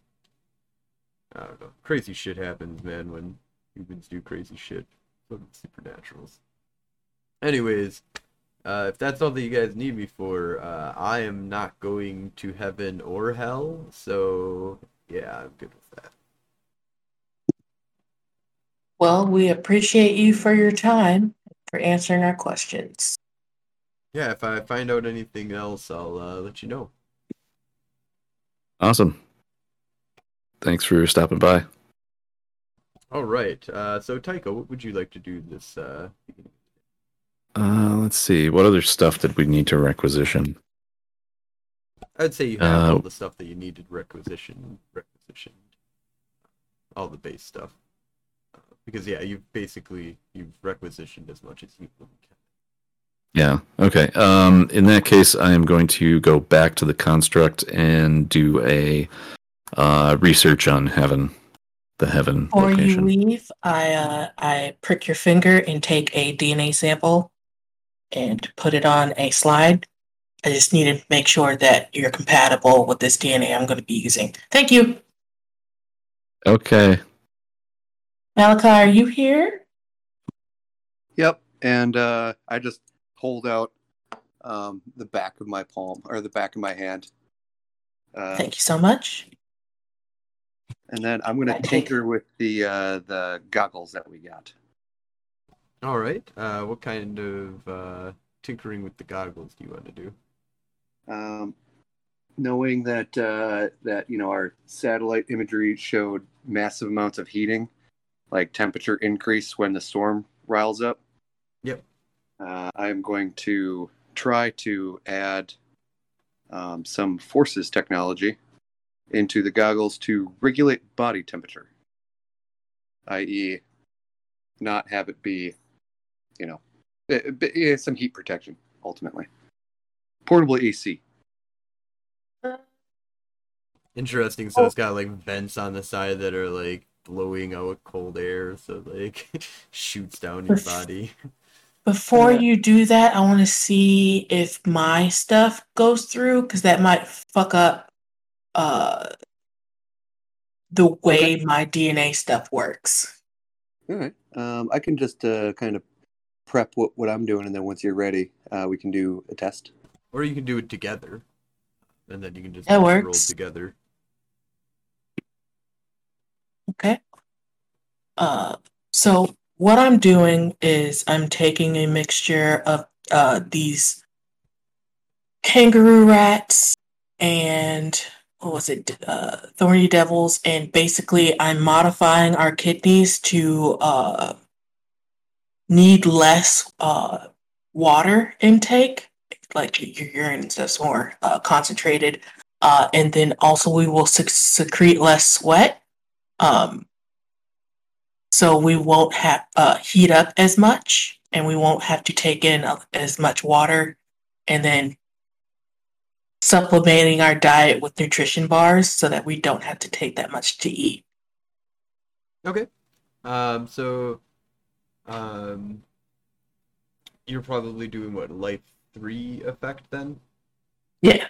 I don't know. Crazy shit happens, man, when humans do crazy shit. So does supernaturals. Anyways, uh, if that's all that you guys need me for, uh, I am not going to heaven or hell. So yeah, I'm good with that. Well, we appreciate you for your time, for answering our questions. Yeah, if I find out anything else, I'll uh, let you know. Awesome. Thanks for stopping by. All right. Uh, so Tycho, what would you like to do this uh. Uh, let's see. What other stuff did we need to requisition? I'd say you have Uh, all the stuff that you needed requisition, requisitioned, all the base stuff. Because yeah, you've basically you've requisitioned as much as you can. Yeah. Okay. Um, in that case, I am going to go back to the construct and do a uh, research on heaven, the heaven Before you leave, I uh, I prick your finger and take a DNA sample and put it on a slide. I just need to make sure that you're compatible with this DNA I'm going to be using. Thank you. Okay. Malachi, are you here? Yep. And uh, I just hold out um, the back of my palm or the back of my hand. Uh, Thank you so much. and then I'm going to tinker with the uh, the goggles that we got. All right. Uh, what kind of uh, tinkering with the goggles do you want to do? Um, knowing that uh, that you know our satellite imagery showed massive amounts of heating, like temperature increase when the storm riles up. Yep. Uh, I am going to try to add um, some forces technology into the goggles to regulate body temperature, i.e., not have it be, you know, eh, eh, some heat protection ultimately. Portable AC. Interesting. So it's got like vents on the side that are like blowing out cold air, so like shoots down your body. Before Yeah. you do that, I want to see if my stuff goes through because that might fuck up uh, the way my DNA stuff works. All right. Um, I can just uh, kind of prep what, what I'm doing, and then once you're ready, uh, we can do a test. Or you can do it together, and then you can just That roll works. together. Okay. Uh, so what I'm doing is I'm taking a mixture of uh, these kangaroo rats and what was it, uh, thorny devils, and basically I'm modifying our kidneys to uh, need less uh, water intake, like your urine is stuff's more uh, concentrated, uh, and then also we will sec- secrete less sweat um, so we won't have uh, heat up as much and we won't have to take in as much water and then supplementing our diet with nutrition bars so that we don't have to take that much to eat Okay. Um, so, um, you're probably doing what life three effect then, Yeah.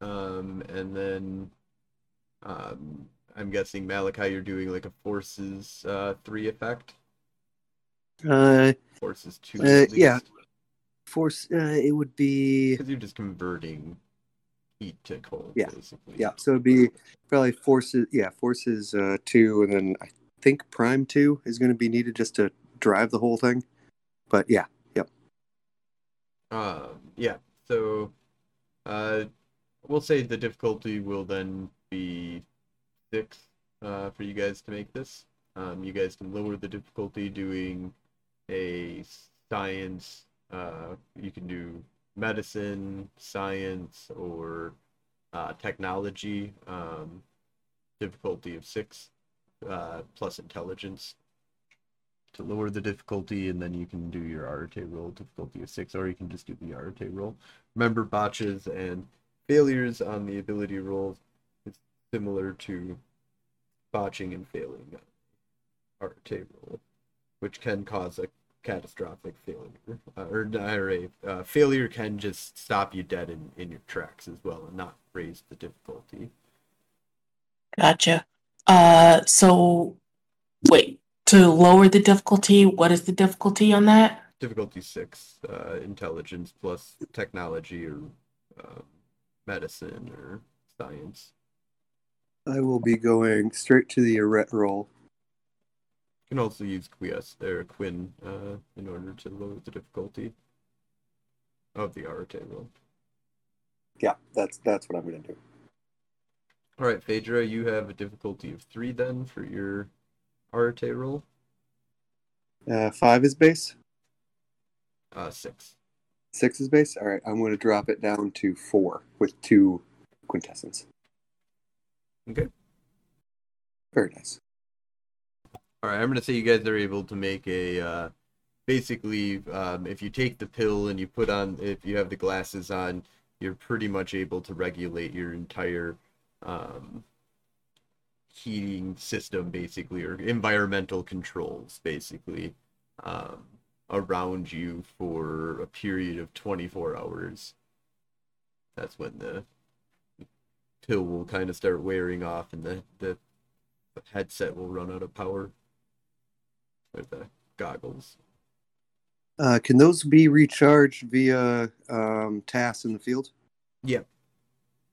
um, and then, um, I'm guessing Malachi, you're doing like a forces uh three effect, Uh, forces two. Uh, at yeah. force. Uh, it would be. because you're just converting heat to cold, Yeah. basically. Yeah, so it'd be probably forces. Yeah, forces uh, two, and then I think prime two is going to be needed just to drive the whole thing. But yeah, yep. Um, yeah. So, uh, we'll say the difficulty will then be six uh, for you guys to make this. Um, you guys can lower the difficulty doing a science. Uh, you can do medicine, science, or uh, technology. Um, difficulty of six uh, plus intelligence to lower the difficulty, and then you can do your Arete roll difficulty of six, or you can just do the Arete roll. Remember, botches and failures on the ability rolls similar to botching and failing our table, which can cause a catastrophic failure, uh, or, uh, failure can just stop you dead in, in your tracks as well, and not raise the difficulty. Gotcha. Uh, so wait, to lower the difficulty, what is the difficulty on that? difficulty six uh, intelligence plus technology or um, medicine or science I will be going straight to the Arete roll. you can also use quies or quinn uh, in order to lower the difficulty of the Arete roll Yeah, that's that's what I'm going to do. all right phaedra you have a difficulty of three then for your Arete roll Uh, five is base. uh, six Six is base. All right, I'm going to drop it down to four with two quintessence. Okay Very nice. All right, I'm gonna say you guys are able to make a uh, basically um, if you take the pill and you put on if you have the glasses on, you're pretty much able to regulate your entire um, heating system basically or environmental controls basically um, around you for a period of 24 hours. That's when the pill will kind of start wearing off and the, the headset will run out of power or the goggles. Uh, can those be recharged via um, Tass in the field? Yep.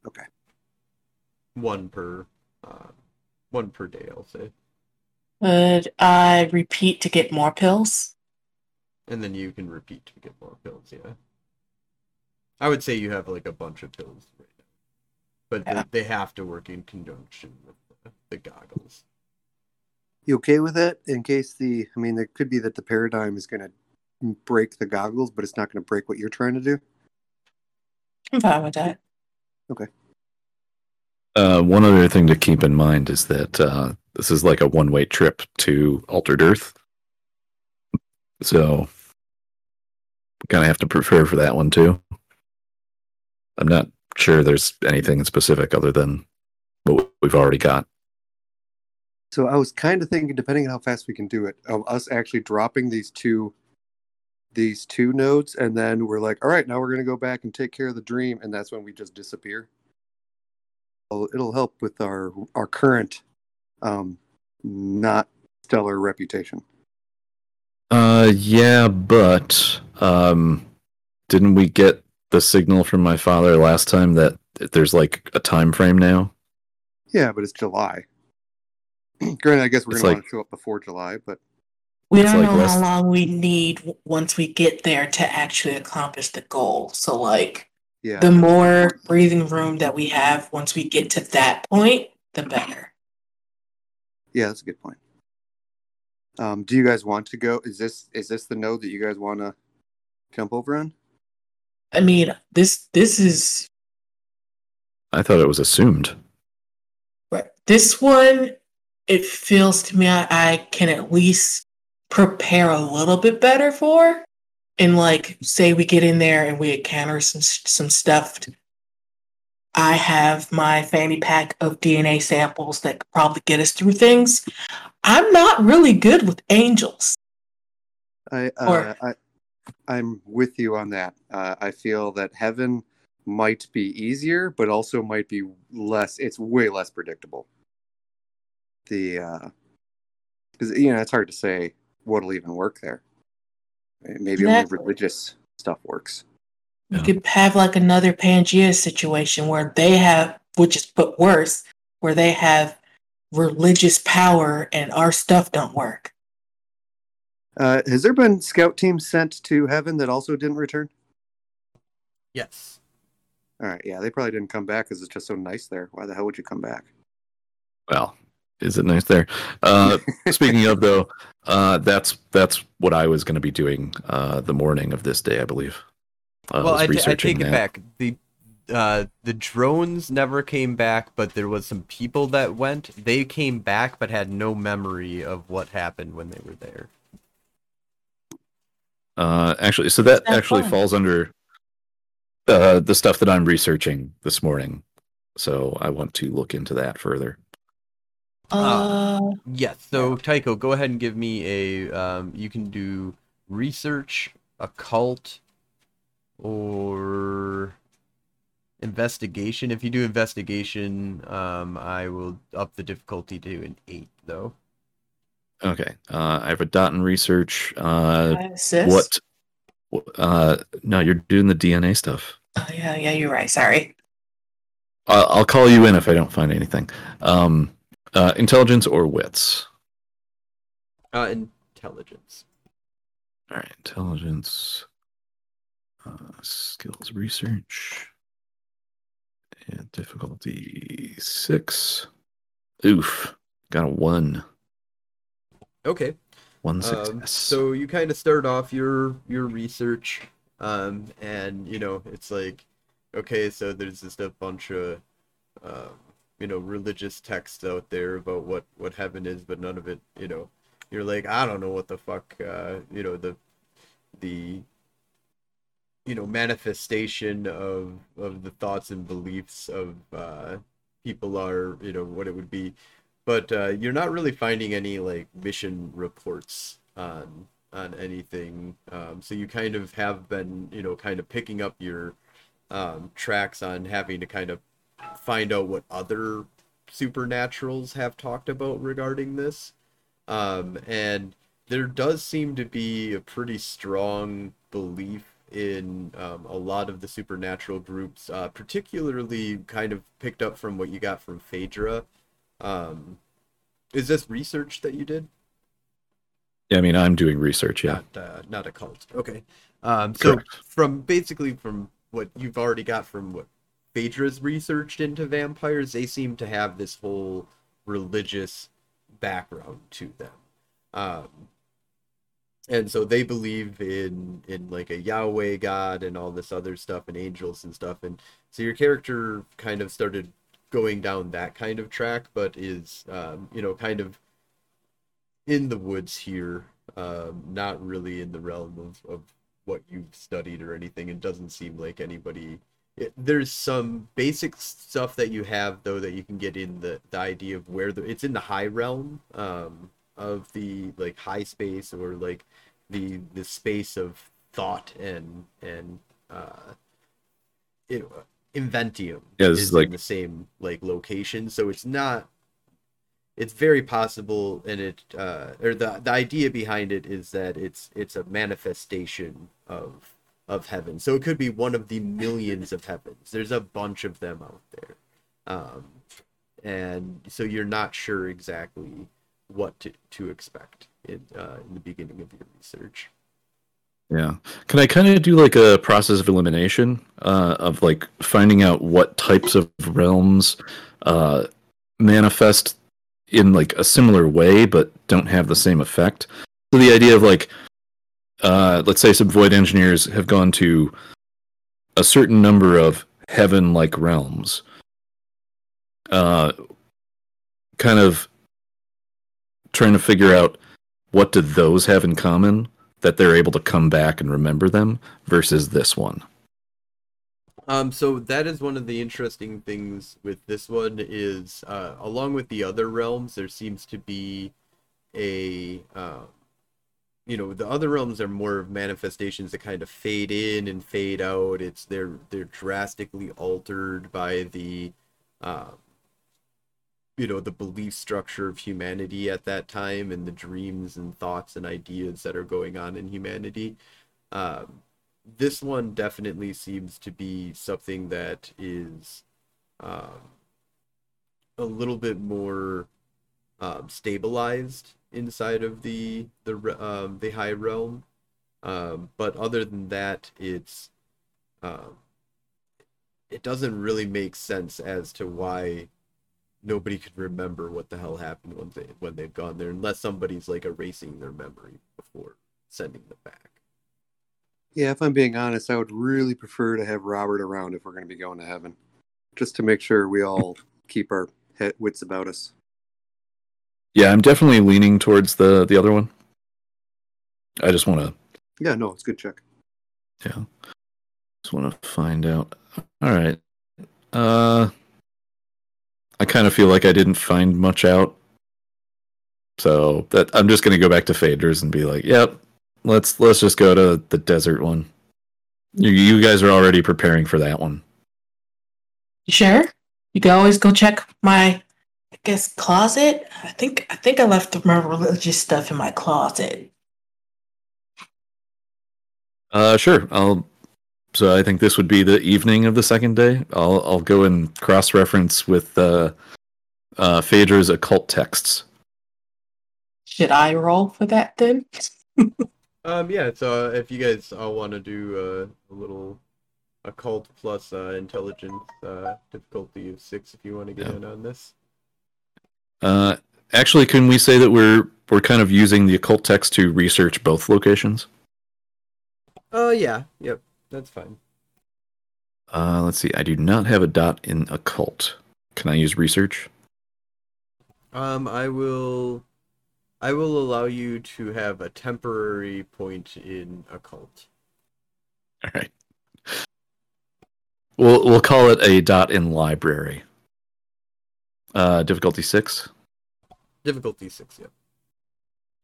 Okay. One per, uh, one per day, I'll say, Would I repeat to get more pills? and then you can repeat to get more pills. Yeah. I would say you have like a bunch of pills right now, but Yeah. they, they have to work in conjunction with the, the goggles. You okay with that? In case the, I mean, there could be that the paradigm is going to break the goggles, but it's not going to break what you're trying to do. I'm fine with that. Okay. Uh, one other thing to keep in mind is that uh, this is like a one way trip to Altered Earth. So, we kind of have to prepare for that one too. I'm not sure there's anything specific other than what we've already got. So I was kind of thinking, depending on how fast we can do it, of us actually dropping these two, these two nodes, and then we're like, all right, now we're going to go back and take care of the dream, and that's when we just disappear. It'll, it'll help with our our current, um, not stellar reputation. Uh, yeah, but um, didn't we get the signal from my father last time that there's like a time frame now? Yeah, but it's July. Granted, I guess we're It's going to like- want to show up before July, but We don't like know less- how long we need once we get there to actually accomplish the goal. So, like, yeah, the more breathing room that we have once we get to that point, the better. yeah, that's a good point. Um, do you guys want to go? Is this is this the node that you guys want to jump over on? I mean, this this is I thought it was assumed. Right. This one, it feels to me I, I can at least prepare a little bit better for. And like, say we get in there and we encounter some some stuff I have my fanny pack of DNA samples that could probably get us through things. I'm not really good with angels. I, uh, Or- I I'm with you on that. Uh, I feel that heaven might be easier, but also might be less. It's way less predictable. The uh, because you know it's hard to say what'll even work there. Maybe only religious stuff works. You could have like another Pangea situation where they have, which is but worse, where they have religious power and our stuff don't work. Uh, has there been scout teams sent to heaven that also didn't return? Yes. All right, yeah, they probably didn't come back because it's just so nice there. Why the hell would you come back? Well, is it nice there? Uh, speaking of though, uh, that's that's what I was going to be doing uh, the morning of this day, I believe. Uh, well, was I, ta- I researching take it back. The uh, the drones never came back, but there was some people that went. They came back, but had no memory of what happened when they were there. Uh, actually, so that That's actually fun. falls under uh, the stuff that I'm researching this morning. So I want to look into that further. Uh, Yes. So Tycho, go ahead and give me a. Um, you can do research, occult, or investigation. If you do investigation, um, I will up the difficulty to an eight, though. Okay, uh, I have a dot in research. Uh, sis? what? Uh, no, you're doing the DNA stuff. Oh, yeah, yeah, you're right. Sorry. I'll, I'll call you in if I don't find anything. Um, uh, intelligence or wits. Uh, intelligence. All right, intelligence, uh, skills research, and difficulty six. Oof, got a one. Okay. One success. Um, so you kind of start off your your research, um, and you know it's like, okay, so there's just a bunch of, um, you know, religious texts out there about what what heaven is, but none of it, you know, you're like, I don't know what the fuck, uh, you know, the the you know manifestation of of the thoughts and beliefs of uh, people are, you know, what it would be but uh, you're not really finding any like mission reports on on anything. Um, so you kind of have been, you know, kind of picking up your um, tracks on having to kind of find out what other supernaturals have talked about regarding this. Um, and there does seem to be a pretty strong belief in um, a lot of the supernatural groups, uh, particularly kind of picked up from what you got from Phaedra. Um, is this research that you did? yeah, I mean, I'm doing research. Yeah, Not, uh, not a cult. Okay. Um, so Correct. from basically from what you've already got from what Phaedra's researched into vampires, they seem to have this whole religious background to them. Um, and so they believe in in like a Yahweh God and all this other stuff and angels and stuff. And so your character kind of started going down that kind of track, but is um, you know kind of in the woods here, um, not really in the realm of, of what you've studied or anything. It doesn't seem like anybody. It, there's some basic stuff that you have though that you can get in the the idea of where the it's in the high realm um, of the like high space or like the the space of thought and and uh, it, inventium Yeah, this is is like- in the same like location, so it's not it's very possible and it uh or the the idea behind it is that it's it's a manifestation of of heaven. So it could be one of the millions of heavens. There's a bunch of them out there. Um and so you're not sure exactly what to, to expect in uh, in the beginning of your research yeah. Can I kind of do like a process of elimination uh, of like finding out what types of realms uh, manifest in like a similar way but don't have the same effect? So the idea of like, uh, let's say some void engineers have gone to a certain number of heaven-like realms. Uh, kind of trying to figure out what do those have in common that they're able to come back and remember them versus this one. Um, so that is one of the interesting things with this one is, uh, along with the other realms, there seems to be a, uh, you know, the other realms are more manifestations that kind of fade in and fade out. It's they're they're drastically altered by the, uh, you know, the belief structure of humanity at that time and the dreams and thoughts and ideas that are going on in humanity. Um, this one definitely seems to be something that is um, a little bit more um, stabilized inside of the the um, the high realm. Um, but other than that, it's um, it doesn't really make sense as to why nobody could remember what the hell happened when they when they've gone there, unless somebody's like erasing their memory before sending them back. Yeah, if I'm being honest, I would really prefer to have Robert around if we're going to be going to heaven, just to make sure we all keep our he- wits about us. Yeah, I'm definitely leaning towards the the other one. I just want to Yeah, no, it's a good check. Yeah. Just want to find out. All right. Uh I kind of feel like I didn't find much out. So that I'm just going to go back to Phaedra's and be like, "Yep. Let's let's just go to the desert one." You you guys are already preparing for that one. You sure? You can always go check my, I guess, closet. I think I think I left my religious stuff in my closet. Uh sure. I'll so I think this would be the evening of the second day. I'll I'll go and cross reference with uh uh Phaedra's occult texts. Should I roll for that then? Um, yeah, so uh, if you guys all want to do uh, a little occult plus uh, intelligence uh, difficulty of six, if you want to get Yeah. in on this. Uh, actually, can we say that we're we're kind of using the occult text to research both locations? Oh, yeah, yep, that's fine. Uh, let's see. I do not have a dot in occult. Can I use research? Um, I will, I will allow you to have a temporary point in occult. All right. We'll we'll call it a dot in library. Uh, difficulty six. Difficulty six, yep.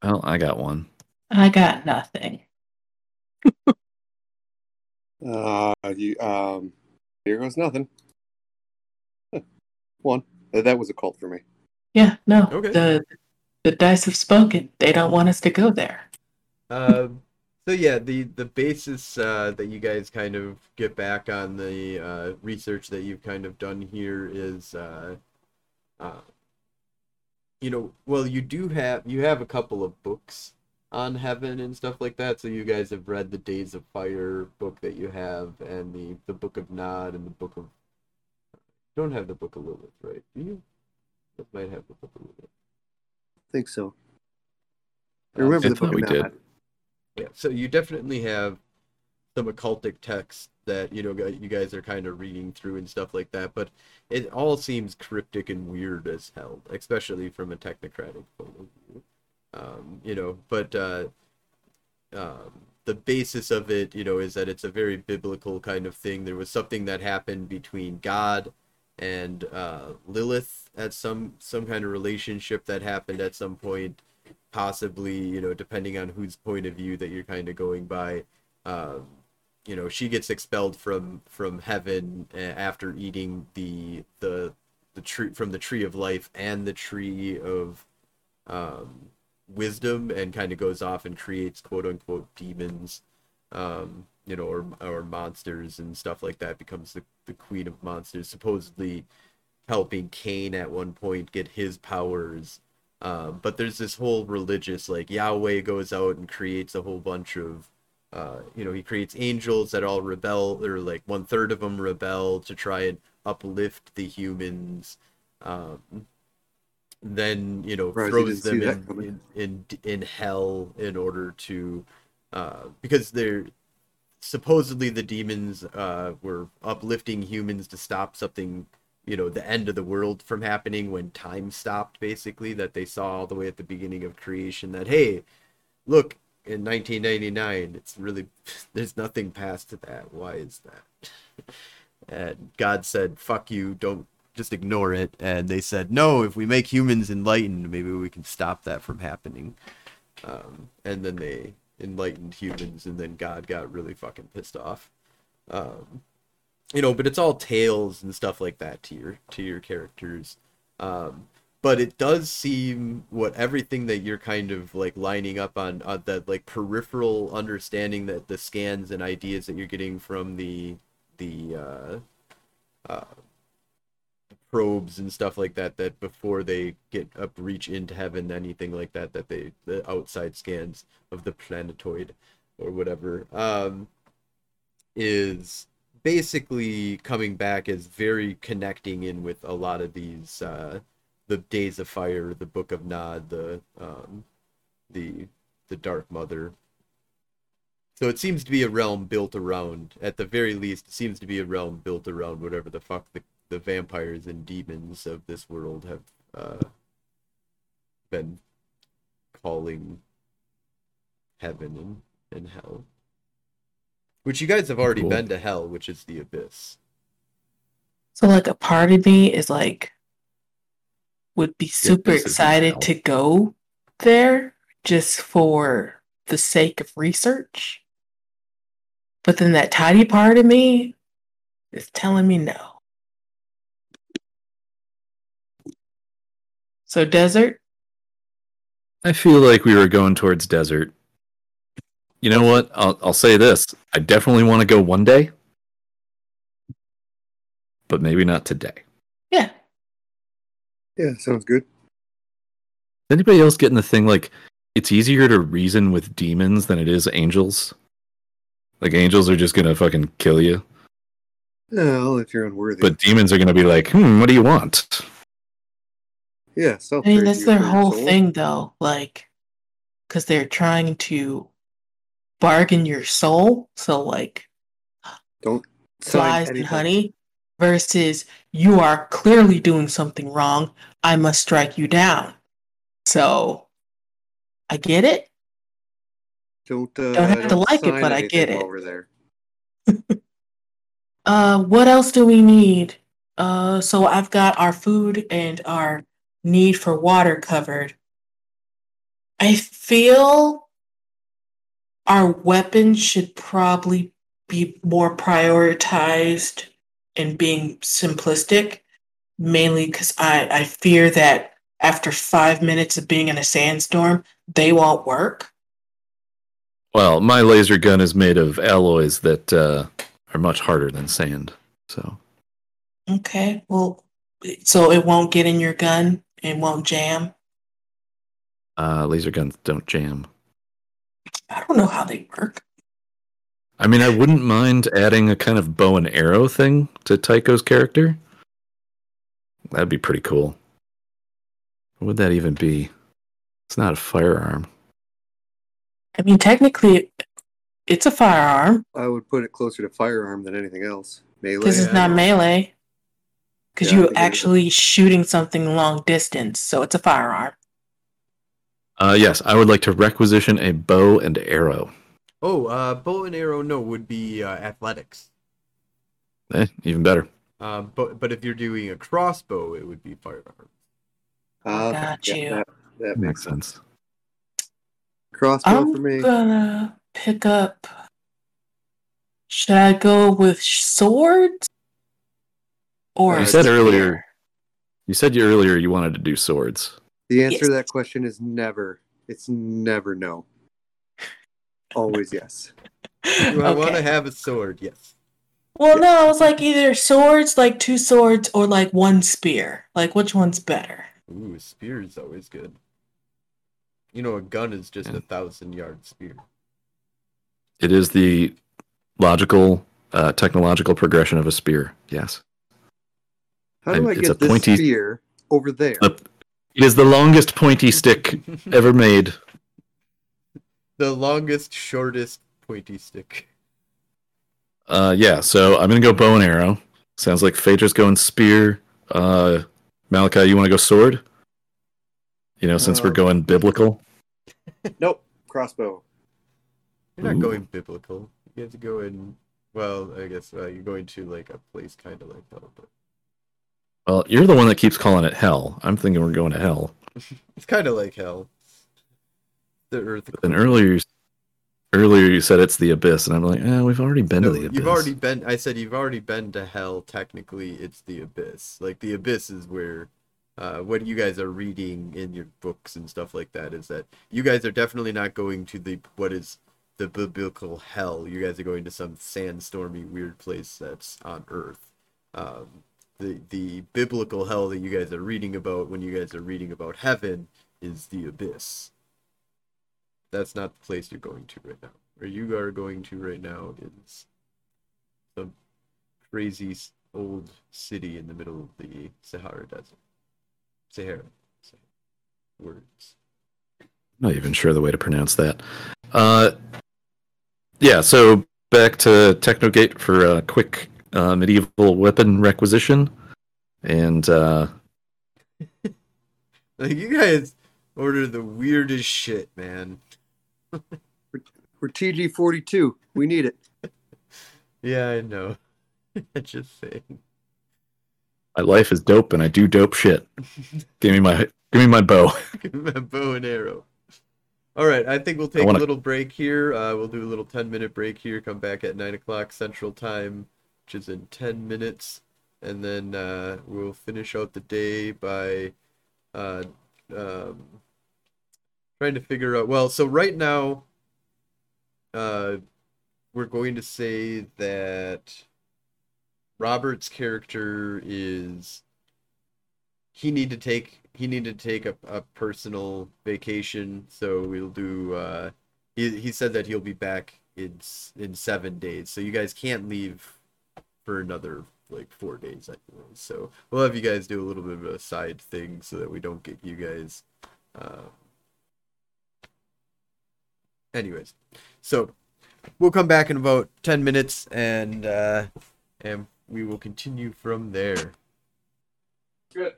Well, I got one. I got nothing. Uh, you, um, here goes nothing. One. Uh, That was a cult for me. Yeah, no. Okay. The the dice have spoken. They don't want us to go there. Um, so yeah, the the basis uh, that you guys kind of get back on the uh, research that you've kind of done here is, uh, uh, you know, well, you do have you have a couple of books on heaven and stuff like that. So you guys have read the Days of Fire book that you have, and the the Book of Nod and the Book of. You don't have the Book of Lilith, right? Do you? That might have the Book of Lilith. I think so. I remember I the book we of did. Nod. Yeah, so you definitely have some occultic texts that you know you guys are kind of reading through and stuff like that, but it all seems cryptic and weird as hell, especially from a technocratic point of view. Um, you know, but uh, um, the basis of it, you know, is that it's a very biblical kind of thing. There was something that happened between God and uh, Lilith at some some kind of relationship that happened at some point possibly you know depending on whose point of view that you're kind of going by um, you know she gets expelled from from heaven uh, after eating the the the tree from the tree of life and the tree of um, wisdom and kind of goes off and creates quote unquote demons um, you know or or monsters and stuff like that becomes the, the queen of monsters supposedly helping Cain at one point get his powers. Um, but there's this whole religious like Yahweh goes out and creates a whole bunch of uh, you know he creates angels that all rebel or like one third of them rebel to try and uplift the humans. Um, then you know Surprised throws them in, in in in hell in order to uh, because they're supposedly the demons uh, were uplifting humans to stop something you know the end of the world from happening when time stopped basically that they saw all the way at the beginning of creation that hey look in 1999 it's really there's nothing past that. Why is that? And God said, "Fuck you! Don't just ignore it." And they said, "No, if we make humans enlightened, maybe we can stop that from happening." Um, and then they enlightened humans, and then God got really fucking pissed off. Um, you know, but it's all tales and stuff like that to your to your characters. Um, but it does seem what everything that you're kind of like lining up on uh, that like peripheral understanding that the scans and ideas that you're getting from the the uh, uh, probes and stuff like that that before they get up reach into heaven anything like that that they the outside scans of the planetoid or whatever um is basically coming back as very connecting in with a lot of these uh the days of fire the book of nod the um the the dark mother. So it seems to be a realm built around at the very least it seems to be a realm built around whatever the fuck the, the vampires and demons of this world have uh been calling heaven and, and hell which you guys have already Cool. been to hell which is the abyss So like a part of me is like would be super this excited to go there just for the sake of research. But then that tiny part of me is telling me no. So desert? I feel like we were going towards desert. You know what? I'll I'll say this. I definitely want to go one day, but maybe not today. Yeah. Yeah, sounds good. Does anybody else getting the thing like it's easier to reason with demons than it is angels? Like angels are just gonna fucking kill you, Well, if you're unworthy. but demons are gonna be like, hmm, what do you want? Yeah, so I mean, that's their whole thing, though. Like, because they're trying to bargain your soul. So, like, Don't flies and honey versus you are clearly doing something wrong. I must strike you down. So, I get it. Don't, uh, Don't have to like it, but I get it. Over there. Uh, what else do we need? Uh, so I've got our food and our need for water covered. I feel our weapons should probably be more prioritized in being simplistic, mainly because I, I fear that after five minutes of being in a sandstorm, they won't work. Well, my laser gun is made of alloys that uh, are much harder than sand. So Okay, well, so it won't get in your gun, it won't jam. uh, laser guns don't jam. I don't know how they work. I mean, I wouldn't mind adding a kind of bow and arrow thing to Tycho's character. That'd be pretty cool. What would that even be? It's not a firearm. I mean, technically, it's a firearm I would put it closer to firearm than anything else. Melee. because it's yeah. not melee. Because Yeah, you're think it is. actually shooting something long distance, so it's a firearm. Uh, yes, I would like to requisition a bow and arrow. oh uh bow and arrow no would be uh, athletics Eh, even better. um but but if you're doing a crossbow it would be firearm Uh, Got yeah, you. That, that makes Makes sense. crossbow I'm for me. I'm gonna pick up. Should I go with swords? Or You You said spear? earlier. You said you earlier you wanted to do swords. The answer to that question is never. It's never no. Always yes. do i want to have a sword yes Well, no, I was like either swords, like two swords, or like one spear. Like, which one's better? Ooh, a spear is always good. You know, a gun is just Yeah. a thousand yard spear. It is the logical, uh, technological progression of a spear. Yes. How do And I get a this pointy- spear over there? The- It is the longest pointy stick ever made. the longest, shortest, pointy stick. Uh, yeah, so I'm gonna go bow and arrow. Sounds like Phaedra's going spear. Uh, Malachi, you want to go sword? You know, since we're Uh, going biblical. Nope. Crossbow. You're not Ooh. going biblical. You have to go in Well, I guess uh, you're going to like a place kind of like hell, but Well, you're the one that keeps calling it hell. I'm thinking we're going to hell. it's kind of like hell. The Earth. And earlier, earlier you said it's the abyss, and I'm like, eh, we've already been No, to the abyss. you've already been. I said you've already been to hell. Technically, it's the abyss. Like the abyss is where, uh, what you guys are reading in your books and stuff like that is that you guys are definitely not going to the what is the biblical hell. You guys are going to some sandstormy weird place that's on Earth. Um, the the biblical hell that you guys are reading about when you guys are reading about heaven is the abyss. That's not the place you're going to right now. Where you are going to right now is some crazy old city in the middle of the Sahara Desert. Sahara. Sahara. Words. not even sure the way to pronounce that. Uh, yeah, so back to Technogate for a quick uh, medieval weapon requisition. And uh, Like you guys order the weirdest shit, man. We're TG forty two. We need it. Yeah, I know. I just saying. my life is dope, and I do dope shit. give me my give me my bow. Give me my bow and arrow. All right, I think we'll take wanna- a little break here. Uh, we'll do a little 10 minute break here. Come back at 9 o'clock Central Time, which is in 10 minutes. And then uh, we'll finish out the day by uh, um, trying to figure out. Well, so right now, uh, we're going to say that Robert's character is he need to take he needed to take a, a personal vacation so we'll do uh he, he said that he'll be back in in seven days so you guys can't leave for another like four days anyway so we'll have you guys do a little bit of a side thing so that we don't get you guys uh anyways. So we'll come back in about 10 minutes and uh and we will continue from there. Good.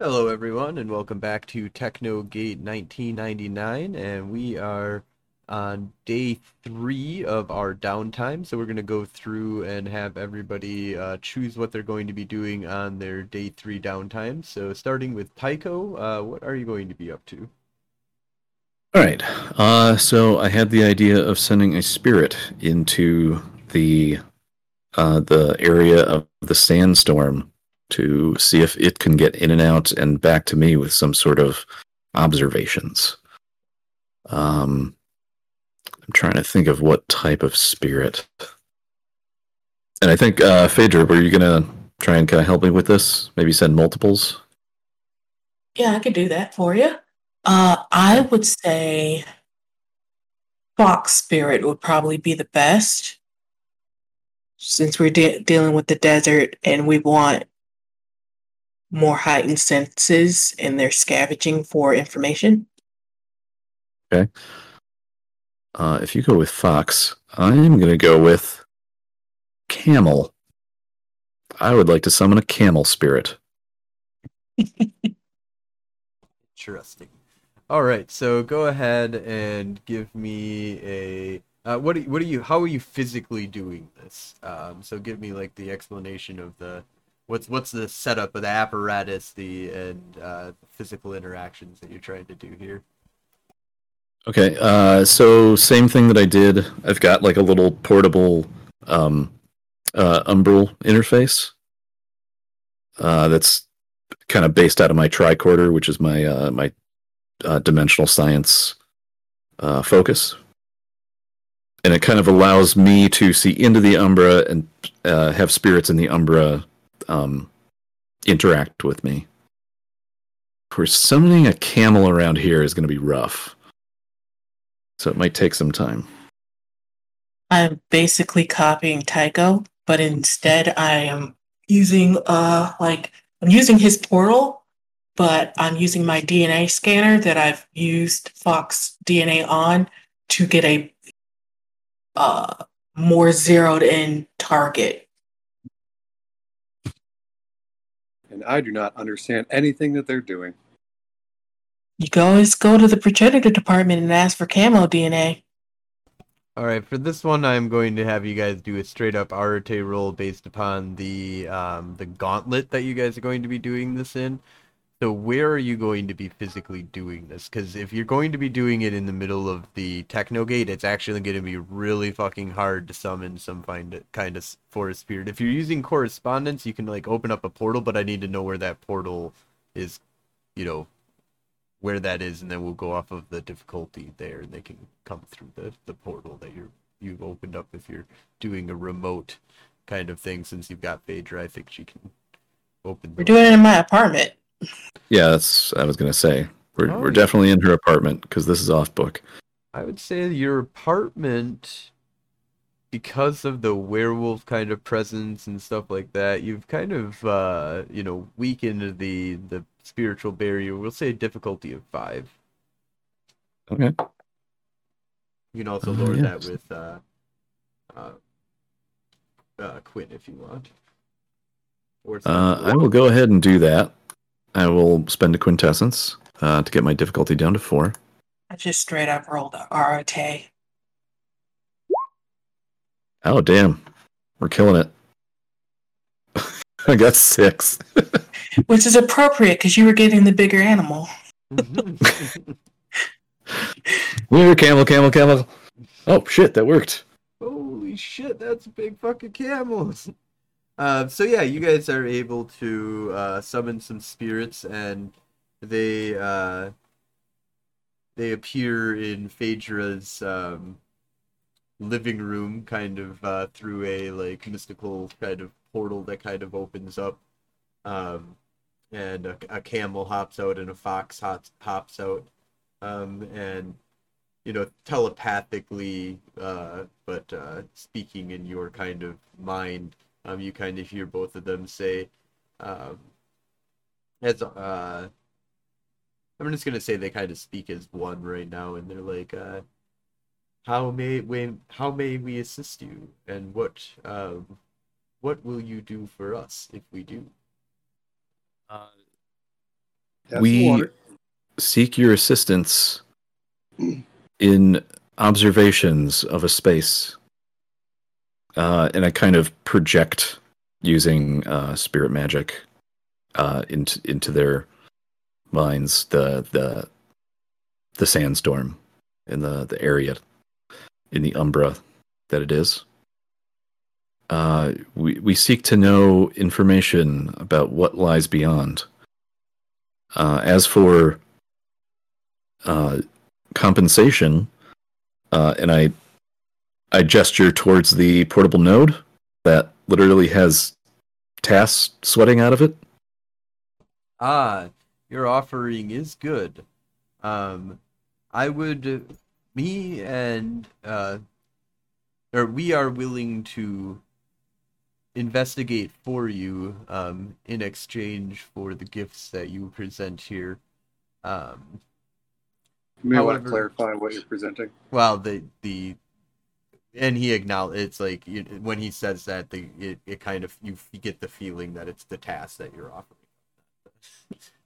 Hello, everyone, and welcome back to TechnoGate 1999. And we are on day three of our downtime. So, we're going to go through and have everybody uh, choose what they're going to be doing on their day three downtime. So, starting with Tycho, uh, what are you going to be up to? All right. Uh, so I had the idea of sending a spirit into the uh, the area of the sandstorm to see if it can get in and out and back to me with some sort of observations. Um, I'm trying to think of what type of spirit. And I think uh, Phaedra, were you gonna try and kind of help me with this? Maybe send multiples. Yeah, I could do that for you. Uh, I would say Fox Spirit would probably be the best since we're de- dealing with the desert and we want more heightened senses and they're scavenging for information. Okay. Uh, if you go with Fox, I'm going to go with Camel. I would like to summon a camel spirit. Interesting. All right, so go ahead and give me a. Uh, what do you, what are you? How are you physically doing this? Um, so give me like the explanation of the what's what's the setup of the apparatus, the and uh, physical interactions that you're trying to do here. Okay, uh, so same thing that I did. I've got like a little portable um, uh, umbral interface uh, that's kind of based out of my tricorder, which is my uh, my uh, dimensional science uh, focus, and it kind of allows me to see into the Umbra and uh, have spirits in the Umbra um, interact with me. Course, summoning a camel around here is going to be rough. So it might take some time. I'm basically copying Tycho, but instead I am using uh like I'm using his portal, but I'm using my DNA scanner that I've used Fox DNA on to get a uh more zeroed in target. And I do not understand anything that they're doing. You can always go to the progenitor department and ask for camo DNA. All right, for this one, I'm going to have you guys do a straight up Arete roll based upon the um, the gauntlet that you guys are going to be doing this in. So where are you going to be physically doing this? Because if you're going to be doing it in the middle of the Technogate, it's actually going to be really fucking hard to summon some find kind of forest spirit. If you're using correspondence, you can like open up a portal, but I need to know where that portal is, you know, where that is, and then we'll go off of the difficulty there, and they can come through the the portal that you're you've opened up if you're doing a remote kind of thing. Since you've got Phaedra, I think she can open. We're doing it in my apartment. Yeah, that's I was gonna say. We're Oh, we're yeah. definitely in her apartment because this is off book. I would say your apartment, because of the werewolf kind of presence and stuff like that, you've kind of uh, you know weakened the the spiritual barrier. We'll say difficulty of five. Okay. You can also Uh, lower that with uh, uh, uh, Quinn if you want. Or Uh, I will go ahead and do that. I will spend a quintessence uh, to get my difficulty down to four. I just straight up rolled a ROT. Oh damn, we're killing it. I got six. Which is appropriate because you were getting the bigger animal. We're camel, camel, camel. Oh shit, that worked. Holy shit, that's big fucking camels. Uh, so yeah, you guys are able to uh, summon some spirits, and they uh, they appear in Phaedra's um, living room, kind of uh, through a like mystical kind of portal that kind of opens up, um, and a, a camel hops out and a fox hops hops out, um, and you know telepathically uh but uh speaking in your kind of mind um you kind of hear both of them say um as uh i'm just gonna say they kind of speak as one right now and they're like uh how may we how may we assist you and what um what will you do for us if we do Have some we water. seek your assistance in observations of a space. Uh, and I kind of project using uh, spirit magic uh, into into their minds the the the sandstorm in the the area in the umbra that it is. Uh, we we seek to know information about what lies beyond. Uh, as for uh, compensation, uh, and I I gesture towards the portable node that literally has Tass sweating out of it. Ah, your offering is good. Um, I would, me and uh, or we are willing to investigate for you um, in exchange for the gifts that you present here. Um, You may want to clarify what you're presenting. well, the the and he acknowledge it's like you, when he says that the it, it kind of you, you get the feeling that it's the Tass that you're offering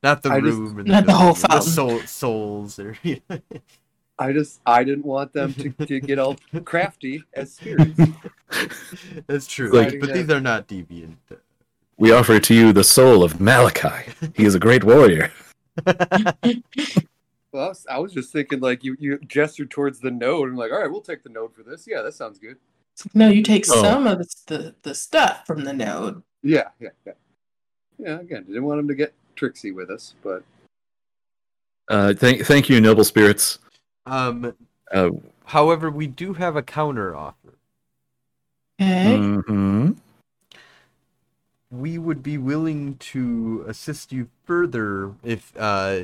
not the I just- room or Not the whole building, fountain. soul, souls or I just I didn't want them to, to get all crafty as spirits. that's true Like- but these are not deviant We offer to you the soul of Malachi. He is a great warrior. Well, I was, I was just thinking like you you gestured towards the node and like, all right, we'll take the node for this. Yeah, that sounds good. No, you take Oh. some of the, the, the stuff from the node. Yeah, yeah, yeah. Yeah, again, didn't want them to get tricksy with us, but Uh, thank thank you, noble spirits. um Uh, however we do have a counter offer Okay. mhm. we would be willing to assist you further if uh,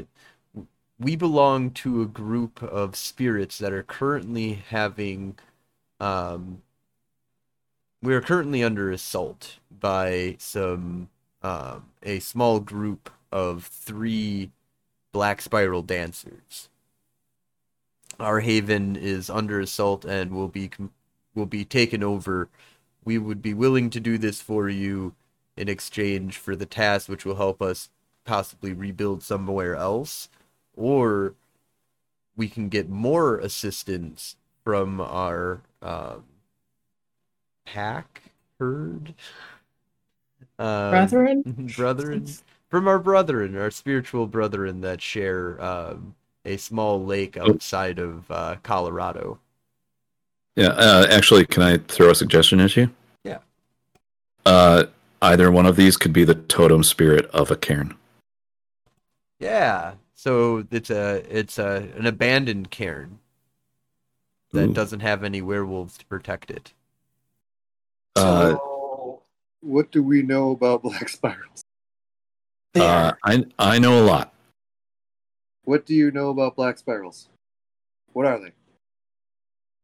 we belong to a group of spirits that are currently having um, we are currently under assault by some um, a small group of three black spiral dancers. Our haven is under assault and will be will be taken over. We would be willing to do this for you in exchange for the Tass which will help us possibly rebuild somewhere else or we can get more assistance from our um, pack herd um, Brethren? brethren from our brethren our spiritual brethren that share um, a small lake outside of uh, colorado Yeah, uh, actually, can I throw a suggestion at you? Yeah. Uh, either one of these could be the totem spirit of a cairn. yeah so it's a it's a an abandoned cairn that Ooh. doesn't have any werewolves to protect it Uh, So, What do we know about black spirals? Uh, I I know a lot. What do you know about black spirals? What are they?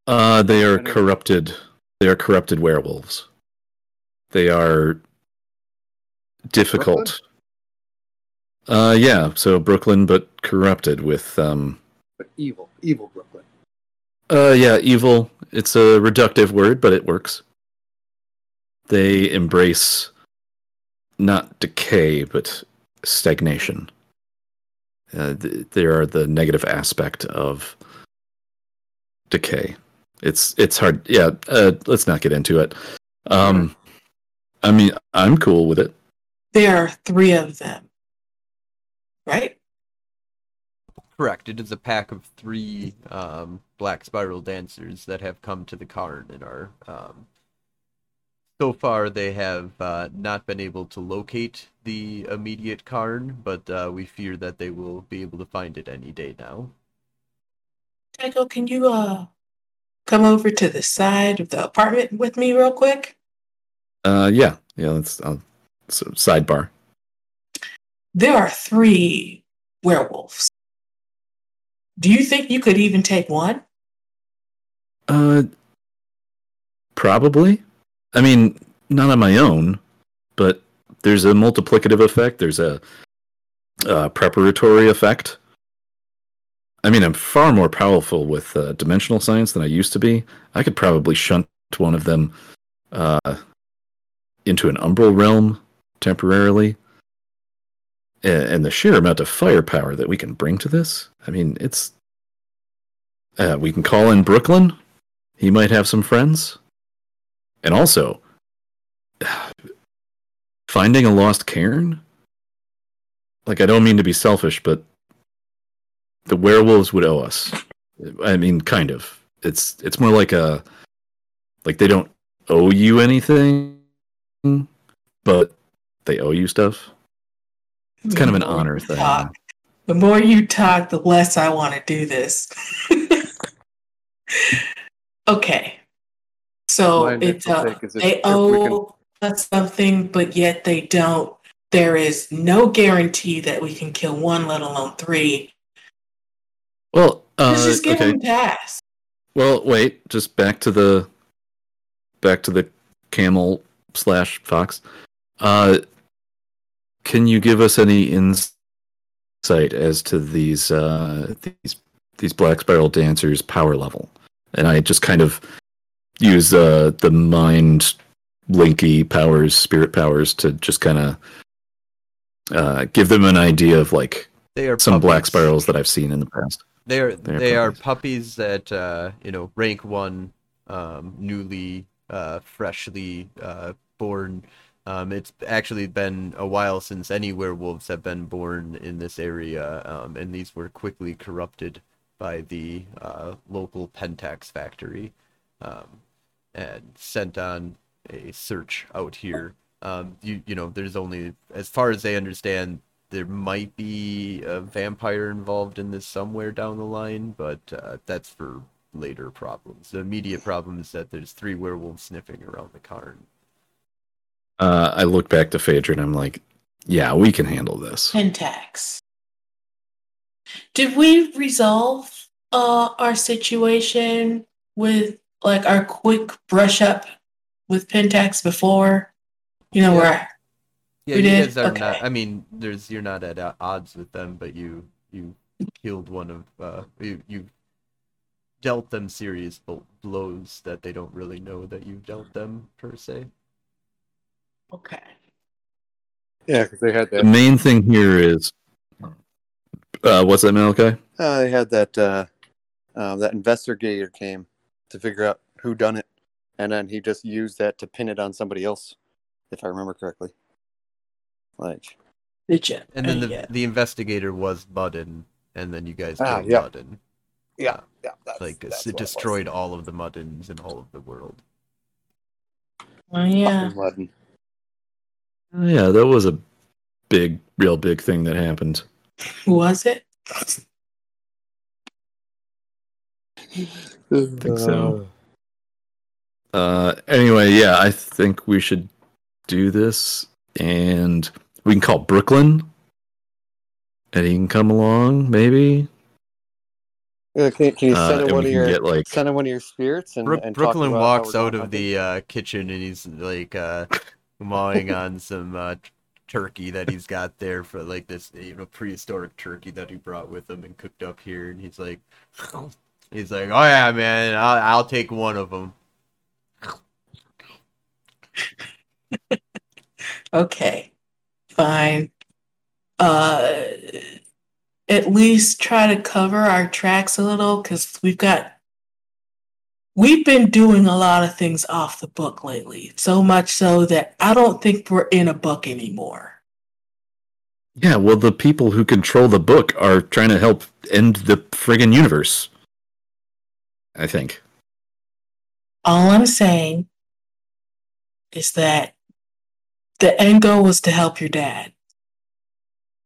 Uh, they are corrupted. They are corrupted werewolves. They are difficult. Uh, yeah. So Brooklyn, but corrupted with um. But evil, evil Brooklyn. Uh, yeah, evil. It's a reductive word, but it works. They embrace not decay, but stagnation. Uh, th- they are the negative aspect of decay. It's it's hard. Yeah, uh, let's not get into it. Um, I mean, I'm cool with it. there are three of them. Right? Correct. It is a pack of three um, black spiral dancers that have come to the Cairn and are. Um, so far, they have uh, not been able to locate the immediate Cairn, but uh, we fear that they will be able to find it any day now. Tycho, can you uh come over to the side of the apartment with me real quick? Uh, yeah, yeah. Let's uh, so sidebar. There are three werewolves. Do you think you could even take one? Uh, probably. I mean, not on my own, but there's a multiplicative effect. There's a, uh preparatory effect. I mean, I'm far more powerful with uh, dimensional science than I used to be. I could probably shunt one of them uh, into an umbral realm temporarily. And the sheer amount of firepower that we can bring to this, I mean, it's. Uh, we can call in Brooklyn. He might have some friends. And also, finding a lost cairn? Like, I don't mean to be selfish, but the werewolves would owe us. I mean, kind of. It's it's more like a like they don't owe you anything, but they owe you stuff. It's kind of an honor you thing. talk- the more you talk, the less I want to do this. okay. So My it's initial uh, if- they if we can- owe us something, but yet they don't. There is no guarantee that we can kill one, let alone three. Well, uh, Let's just give okay. them pass. Well, wait, just back to the back to the camel slash fox. Uh, can you give us any insight as to these uh, these these black spiral dancers' power level? And I just kind of use uh, the mind linky powers, spirit powers, to just kind of uh, give them an idea of like They are some black spirals that I've seen in the past. They are they are puppies. puppies that uh, you know rank one, um, newly, uh, freshly uh, born. Um, it's actually been a while since any werewolves have been born in this area, um, and these were quickly corrupted by the uh, local Pentex factory, um, and sent on a search out here. Um, you you know, there's only as far as they understand, there might be a vampire involved in this somewhere down the line, but uh, that's for later problems. The immediate problem is that there's three werewolves sniffing around the Cairn. Uh, I look back to Phaedra and I'm like, yeah, we can handle this. Pentex. Did we resolve uh, our situation with like our quick brush up with Pentex before? You know Yeah. where Yeah, We you did? guys are Okay. not. I mean, there's you're not at o- odds with them, but you you killed one of uh you you dealt them serious blows that they don't really know that you dealt them per se. Okay. Yeah, because they had that. The main thing here is Uh, what's that, Malachi? Uh, they had that uh, uh, that investigator came to figure out who done it, and then he just used that to pin it on somebody else, if I remember correctly. Like, Did you? And then Uh, the yeah. the investigator was Muddin, and then you guys Ah, killed yeah. Muddin. yeah, yeah, that's, Like that's it what was. destroyed all of the Muddins in all of the world. Oh, yeah. Fucking Ludden. Oh, yeah, that was a big, real big thing that happened. Was it? I think so. Uh, anyway, yeah, I think we should do this, and we can call Brooklyn, and he can come along, maybe. Yeah, can, can you Uh, send and in one of your get like send in one of your spirits and, Brook- and talk Brooklyn about walks out of the uh, kitchen and he's like uh, mawing on some uh, turkey that he's got there for like this you know prehistoric turkey that he brought with him and cooked up here and he's like he's like oh yeah man I'll, I'll take one of them Okay. Fine. Uh, at least try to cover our tracks a little because we've got. We've been doing a lot of things off the book lately, so much so that I don't think we're in a book anymore. Yeah, well, the people who control the book are trying to help end the friggin' universe. I think. All I'm saying is that the end goal was to help your dad.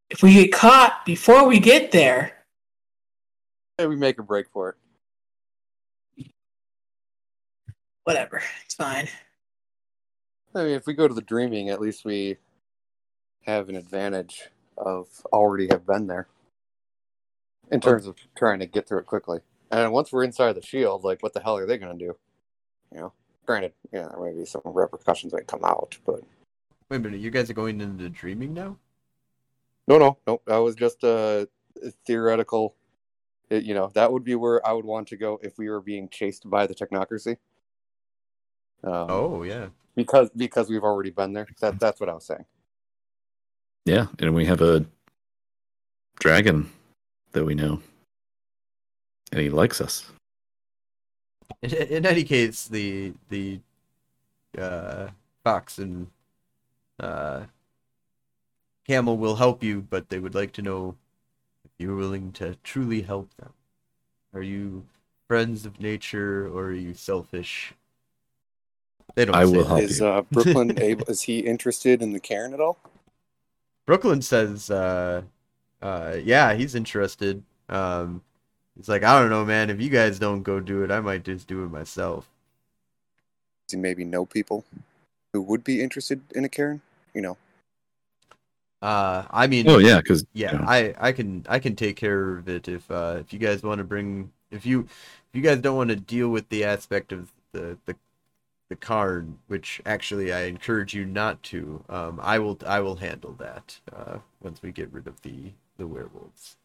If we get caught before we get there, Hey, we make a break for it. Whatever, it's fine. I mean, if we go to the dreaming, at least we have an advantage of already have been there in terms of trying to get through it quickly. And once we're inside the shield, like, what the hell are they going to do? You know, granted, yeah, there may be some repercussions that come out, but wait a minute you guys are going into dreaming now no, no, no. That was just a theoretical. It, you know, that would be where I would want to go if we were being chased by the technocracy. Um, oh yeah because because we've already been there. That that's what I was saying. Yeah, and we have a dragon that we know, and he likes us. in, in any case the the uh, fox and uh, camel will help you but they would like to know if you're willing to truly help them are you friends of nature or are you selfish they don't I will that. help Is you. uh, Brooklyn able? Is he interested in the Cairn at all? brooklyn says uh, uh, yeah he's interested um, he's like i don't know man if you guys don't go do it i might just do it myself Does he maybe know people who would be interested in a Cairn? You know, uh, i mean Oh yeah, because yeah i i can i can take care of it if uh if you guys want to bring if you if you guys don't want to deal with the aspect of the the the card which actually i encourage you not to. Um i will i will handle that uh once we get rid of the the werewolves.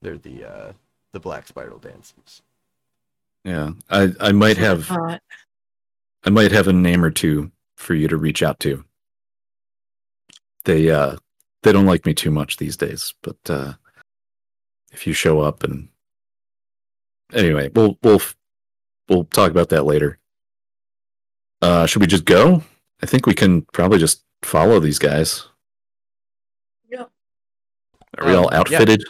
They're the uh the black spiral dancers. Yeah, I I might have I might have a name or two for you to reach out to. They uh they don't like me too much these days, but uh if you show up and anyway, we'll we'll we'll talk about that later. Uh should we just go? I think we can probably just follow these guys. Yeah. Are we Um, all outfitted?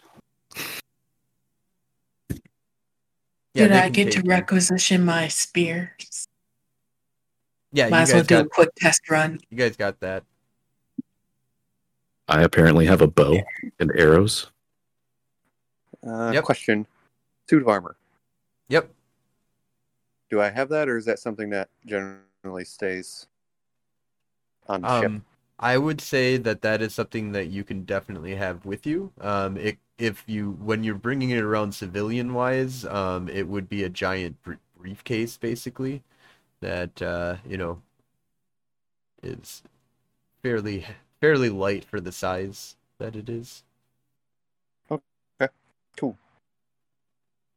yeah did they I get to take you. requisition my spears? yeah Might you as well guys do a quick test run. you guys got that I apparently have a bow and arrows. uh, Yep. question: suit of armor. yep Do I have that, or is that something that generally stays on the ship? Um, I would say that that is something that you can definitely have with you. Um, it, if you when you're bringing it around civilian wise, um, it would be a giant br- briefcase basically that uh, you know is fairly fairly light for the size that it is. Okay, cool.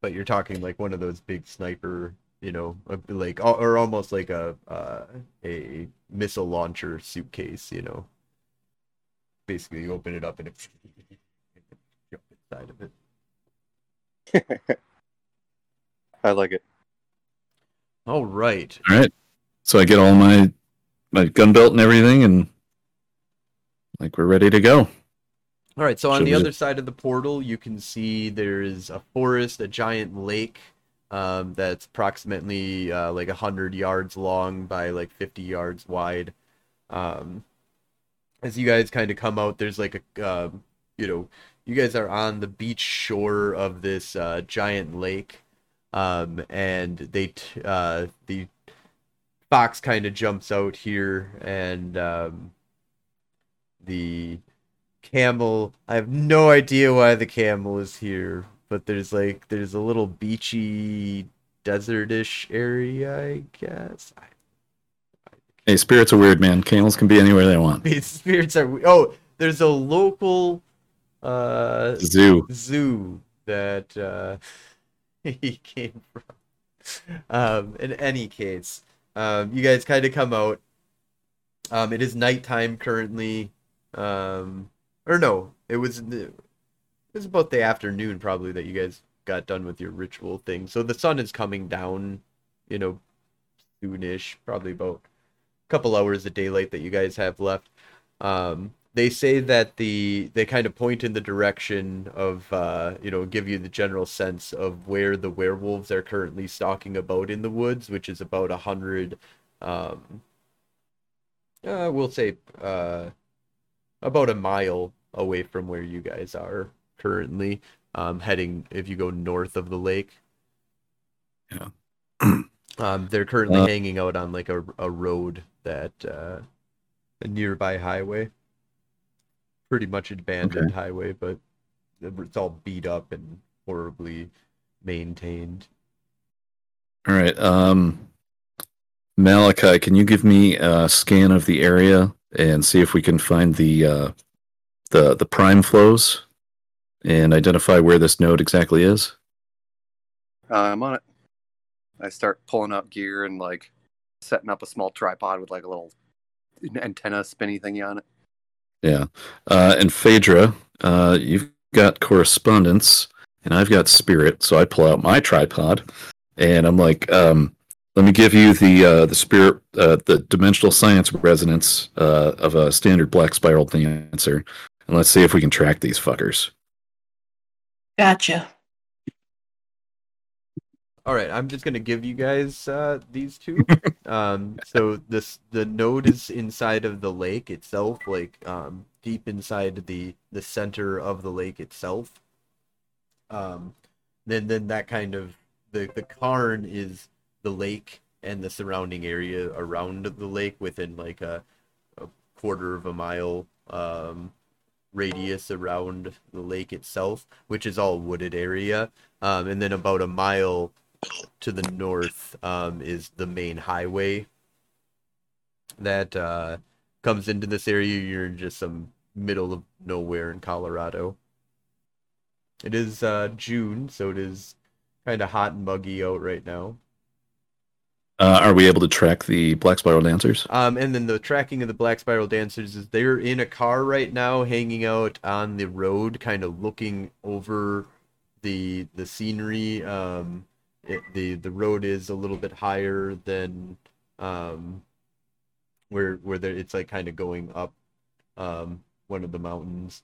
But you're talking like one of those big sniper, you know, like or almost like a uh, a missile launcher suitcase, you know. Basically, you open it up and it jump inside of it. I like it. All right. All right. So I get all my my gun belt and everything, and like we're ready to go. All right, so on Should the we- other side of the portal, you can see there is a forest, a giant lake um, that's approximately uh, like 100 yards long by like 50 yards wide. Um, as you guys kind of come out, there's like a, um, you know, you guys are on the beach shore of this uh, giant lake, um, and they, t- uh, the fox kind of jumps out here, and um, the camel. I have no idea why the camel is here, but there's like there's a little beachy desertish area, I guess. Hey, spirits are weird, man. Camels can be anywhere they want. Spirits are oh, there's a local uh Zoo. zoo that uh he came from. Um in any case, um you guys kind of come out. Um it is nighttime currently. Um or no, it was it was about the afternoon probably that you guys got done with your ritual thing. So the sun is coming down, you know, soonish, probably about a couple hours of daylight that you guys have left. Um, they say that the they kind of point in the direction of uh, you know give you the general sense of where the werewolves are currently stalking about in the woods, which is about a hundred. Um, uh, we'll say uh, about a mile away from where you guys are currently, um, heading if you go north of the lake. Yeah. Um, they're currently Uh, hanging out on like a, a road that uh, a nearby highway, pretty much abandoned highway, but it's all beat up and horribly maintained. All right. Um, Malachi, can you give me a scan of the area and see if we can find the uh, the the prime flows and identify where this node exactly is? Uh, I'm on it. I start pulling up gear and like setting up a small tripod with like a little antenna spinny thingy on it. Yeah. Uh, and Phaedra, uh, you've got correspondence, and I've got spirit. So I pull out my tripod, and I'm like, um, "Let me give you the uh, the spirit, uh, the dimensional science resonance uh, of a standard black spiral dancer, and let's see if we can track these fuckers." Gotcha. All right, I'm just gonna give you guys uh, these two. um, so this the node is inside of the lake itself, like um, deep inside the the center of the lake itself. Um, then then that kind of the the cairn is the lake and the surrounding area around the lake within like a, a quarter of a mile um, radius around the lake itself, which is all wooded area. Um, and then about a mile to the north um, is the main highway that uh, comes into this area. You're just some middle of nowhere in Colorado. It is uh, June, so it is kind of hot and muggy out right now. Uh, are we able to track the black spiral dancers? Um, and then the tracking of the Black Spiral Dancers is they're in a car right now, hanging out on the road, kind of looking over the the scenery. Um, it, the the road is a little bit higher than um, where where it's like kind of going up um, one of the mountains,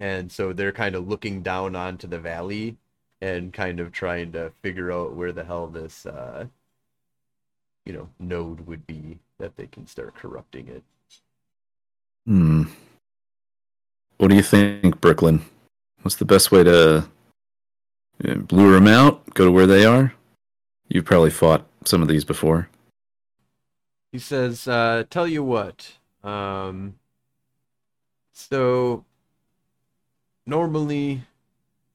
and so they're kind of looking down onto the valley and kind of trying to figure out where the hell this uh, you know node would be that they can start corrupting it. Hmm. What do you think, Brooklyn? What's the best way to uh, lure them out? Go to where they are? You've probably fought some of these before. He says, uh, "Tell you what, um, so normally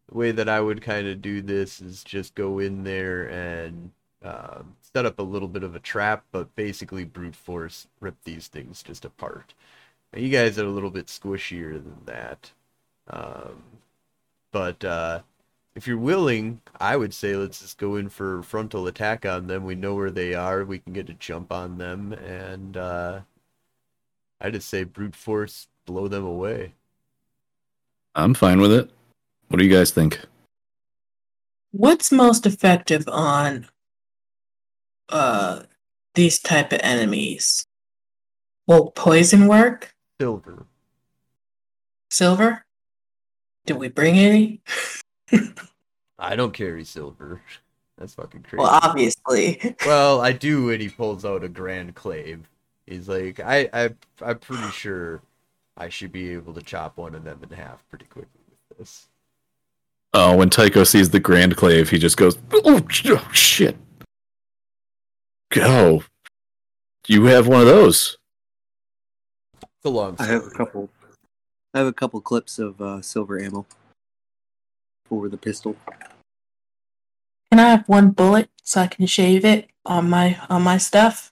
the way that I would kind of do this is just go in there and um, set up a little bit of a trap, but basically brute force rip these things just apart. Now, you guys are a little bit squishier than that, um, but uh, if you're willing, I would say let's just go in for frontal attack on them. We know where they are. We can get a jump on them, and uh, I just say brute force, blow them away. I'm fine with it. What do you guys think? What's most effective on uh these type of enemies? Will poison work? Silver. Silver? Do we bring any? I don't carry silver. That's fucking crazy. Well, obviously. Well, I do when he pulls out a grand klaive. He's like, I, I, I'm pretty sure I should be able to chop one of them in half pretty quickly with this. Oh, when Tycho sees the Grand Klaive, he just goes, "Oh, oh, shit! Go! You have one of those." It's a long I have a couple. I have a couple clips of uh, silver ammo for the pistol. Can I have one bullet so I can shave it on my on my stuff?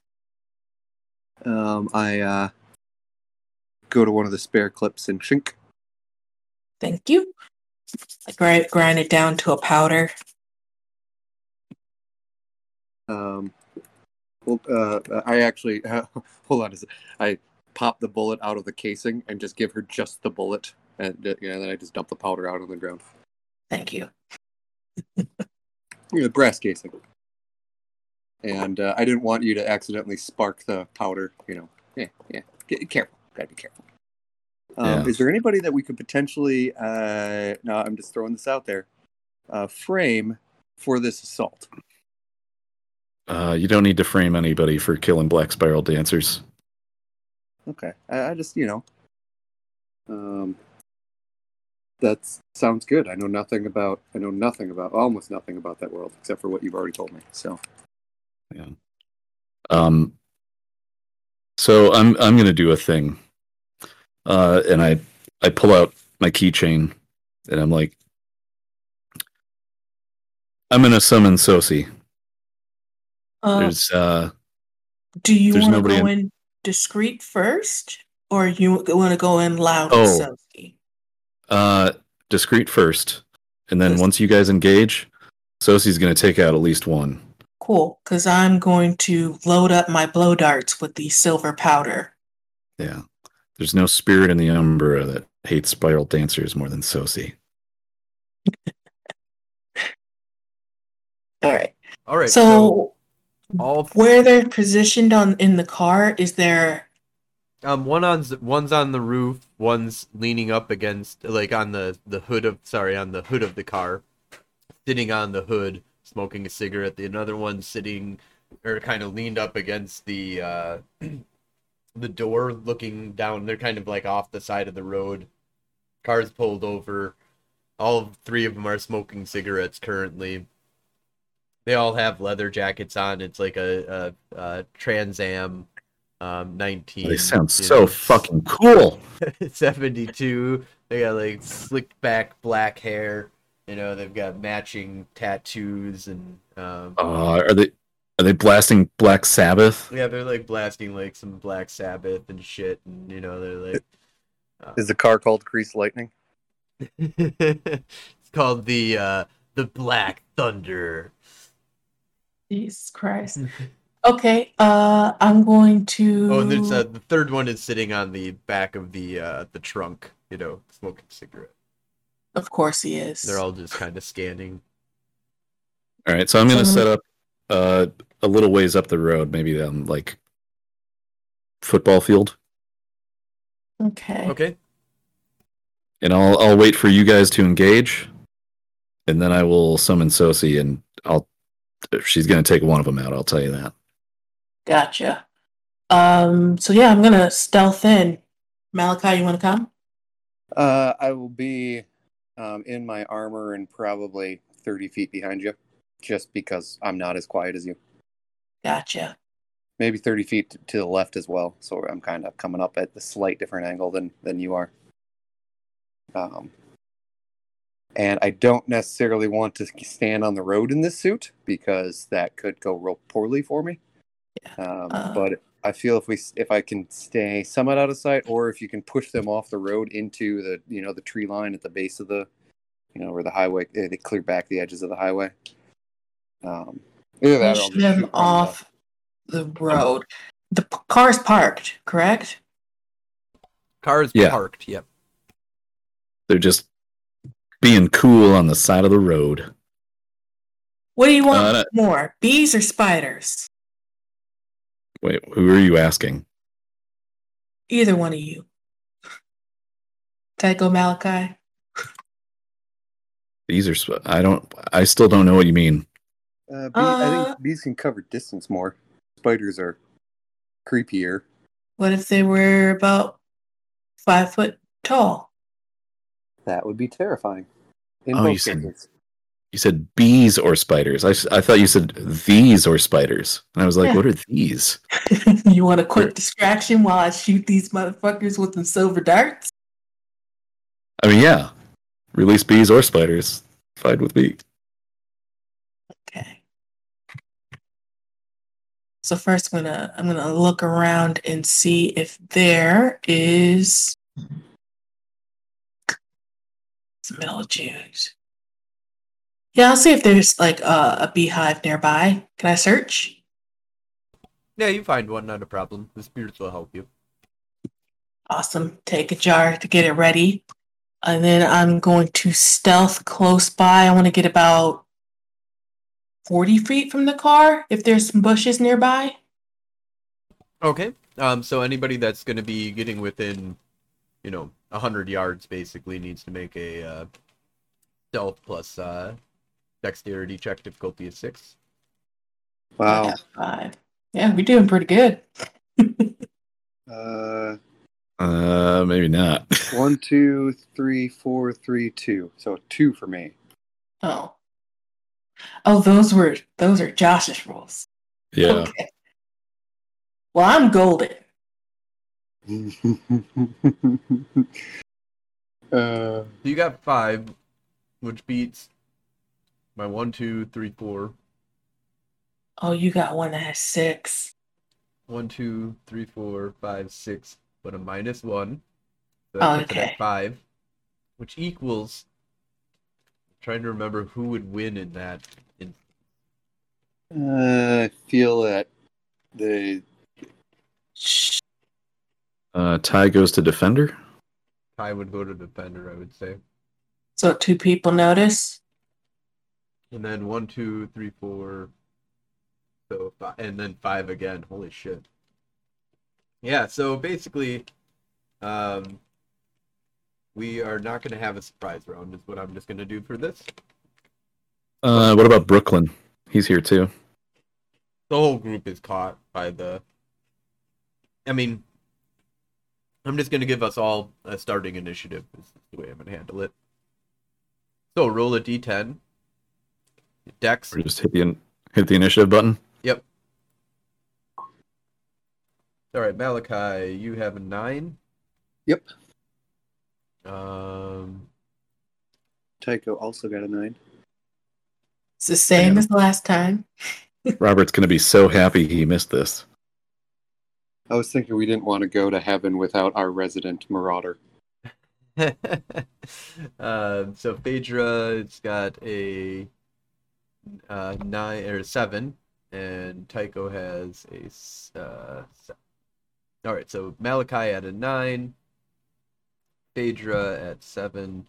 Um, I uh, go to one of the spare clips and shink. Thank you. I grind, grind it down to a powder. Um, well, uh, I actually hold on. a. I pop the bullet out of the casing and just give her just the bullet, and uh, yeah, then I just dump the powder out on the ground. Thank you. Yeah, the brass casing. And uh, I didn't want you to accidentally spark the powder. You know, yeah, yeah. Get careful. Gotta be careful. Um, Yeah. Is there anybody that we could potentially? Uh, no, I'm just throwing this out there. Uh, frame for this assault. Uh, you don't need to frame anybody for killing black spiral dancers. Okay, I, I just you know, um, that sounds good. I know nothing about. I know nothing about almost nothing about that world except for what you've already told me. So Yeah. Um. So I'm I'm gonna do a thing, uh, and I I pull out my keychain, and I'm like, I'm gonna summon Sosi. Uh, There's uh, do you want to go in- in discreet first, or you want to go in loud? Oh. with uh, discreet first, and then once you guys engage, Sosi's gonna take out at least one. Cool, because I'm going to load up my blow darts with the silver powder. Yeah. There's no spirit in the Umbra that hates spiral dancers more than Sosi. All right. All right. so, So, all where they're positioned on in the car, is there? um one on one's on the roof, one's leaning up against like on the the hood of sorry on the hood of the car, sitting on the hood smoking a cigarette. The another one sitting or kind of leaned up against the uh the door looking down. They're kind of like off the side of the road. Cars pulled over. All three of them are smoking cigarettes currently. They all have leather jackets on. It's like a, a, a Trans Am um, 19. They sound so know, fucking cool. 72. They got like slicked back black hair. You know, they've got matching tattoos and um, Uh, are they are they blasting Black Sabbath? yeah, they're like blasting like some Black Sabbath and shit. And you know, they're like. Is the car called Grease Lightning? it's called the uh, the Black Thunder. Jesus Christ. Okay. Uh, I'm going to. Oh, and there's uh, the third one is sitting on the back of the uh, the trunk. You know, smoking a cigarette. Of course he is. They're all just kind of scanning. All right, so I'm gonna So- set up uh, a little ways up the road, maybe um like football field, okay. Okay. and I'll I'll wait for you guys to engage, and then I will summon Sosi, and I'll she's gonna take one of them out. I'll tell you that. Gotcha. Um. So yeah, I'm gonna stealth in. Malachi, you want to come? Uh, I will be um, in my armor and probably 30 feet behind you, just because I'm not as quiet as you. Gotcha. Maybe 30 feet to the left as well, so I'm kind of coming up at the slight different angle than than you are. Um, and I don't necessarily want to stand on the road in this suit because that could go real poorly for me. Um, Uh. but I feel if we if I can stay somewhat out of sight, or if you can push them off the road into the you know the tree line at the base of the you know where the highway eh, they clear back the edges of the highway. Um, either that Push them shoot the- off the road. The p- car's parked, correct? Cars Yeah. parked. Yep. They're just being cool on the side of the road. What do you want Uh, no- more, bees or spiders? Wait, who are you asking? Either one of you. Tycho Malachi. These are. sp- I don't. I still don't know what you mean. Uh, bee, I Uh, think bees can cover distance more. Spiders are creepier. What if they were about five foot tall? That would be terrifying. In Oh, both you said- cases. You said bees or spiders. I, I thought you said these or spiders, and I was like, Yeah. what are these? you want a quick distraction while I shoot these motherfuckers with them silver darts? I mean, yeah, release bees or spiders. Fine with me. Okay. So first, I'm gonna I'm gonna look around and see if there is. It's the middle of June. Yeah, I'll see if there's like a, a beehive nearby. Can I search? Yeah, you find one, not a problem. The spirits will help you. Awesome. Take a jar to get it ready. And then I'm going to stealth close by. I want to get about 40 feet from the car if there's some bushes nearby. Okay. Um. So anybody that's going to be getting within, you know, a hundred yards basically needs to make a uh, stealth plus uh, dexterity check. Difficulty is six. Wow. I Five. Yeah, we're doing pretty good. Uh, Uh, maybe not. one, two, three, four, three, two. So two for me. Oh. Oh, those were those are Josh's rules. yeah. Okay. Well, I'm golden. uh, So you got five, which beats my one, two, three, four. Oh, you got one that has six. One, two, three, four, five, six, but a minus one. So Oh, that puts it at okay. five, which equals. trying to remember who would win in that. In, uh, I feel that the Shh. Uh, tie goes to defender. I would go to defender, I would say. So two people notice. And then one, two, three, four. So five, and then five again. Holy shit. Yeah. So basically, um, we are not going to have a surprise round. Is what I'm just going to do for this. Uh, what about Brooklyn? He's here too. The whole group is caught by the. I mean, I'm just going to give us all a starting initiative. Is the way I'm going to handle it. So roll a d10. Dex. Or just hit the in- hit the initiative button. Yep. All right, Malachi, you have a nine. Yep. Um, Tycho also got a nine. It's the same Yeah. as last time. Robert's gonna be so happy he missed this. I was thinking we didn't want to go to heaven without our resident marauder. um, so Phaedra—it's got a uh, nine or seven, and Tycho has a. uh, seven. All right, so Malachi at a nine, Phaedra at seven.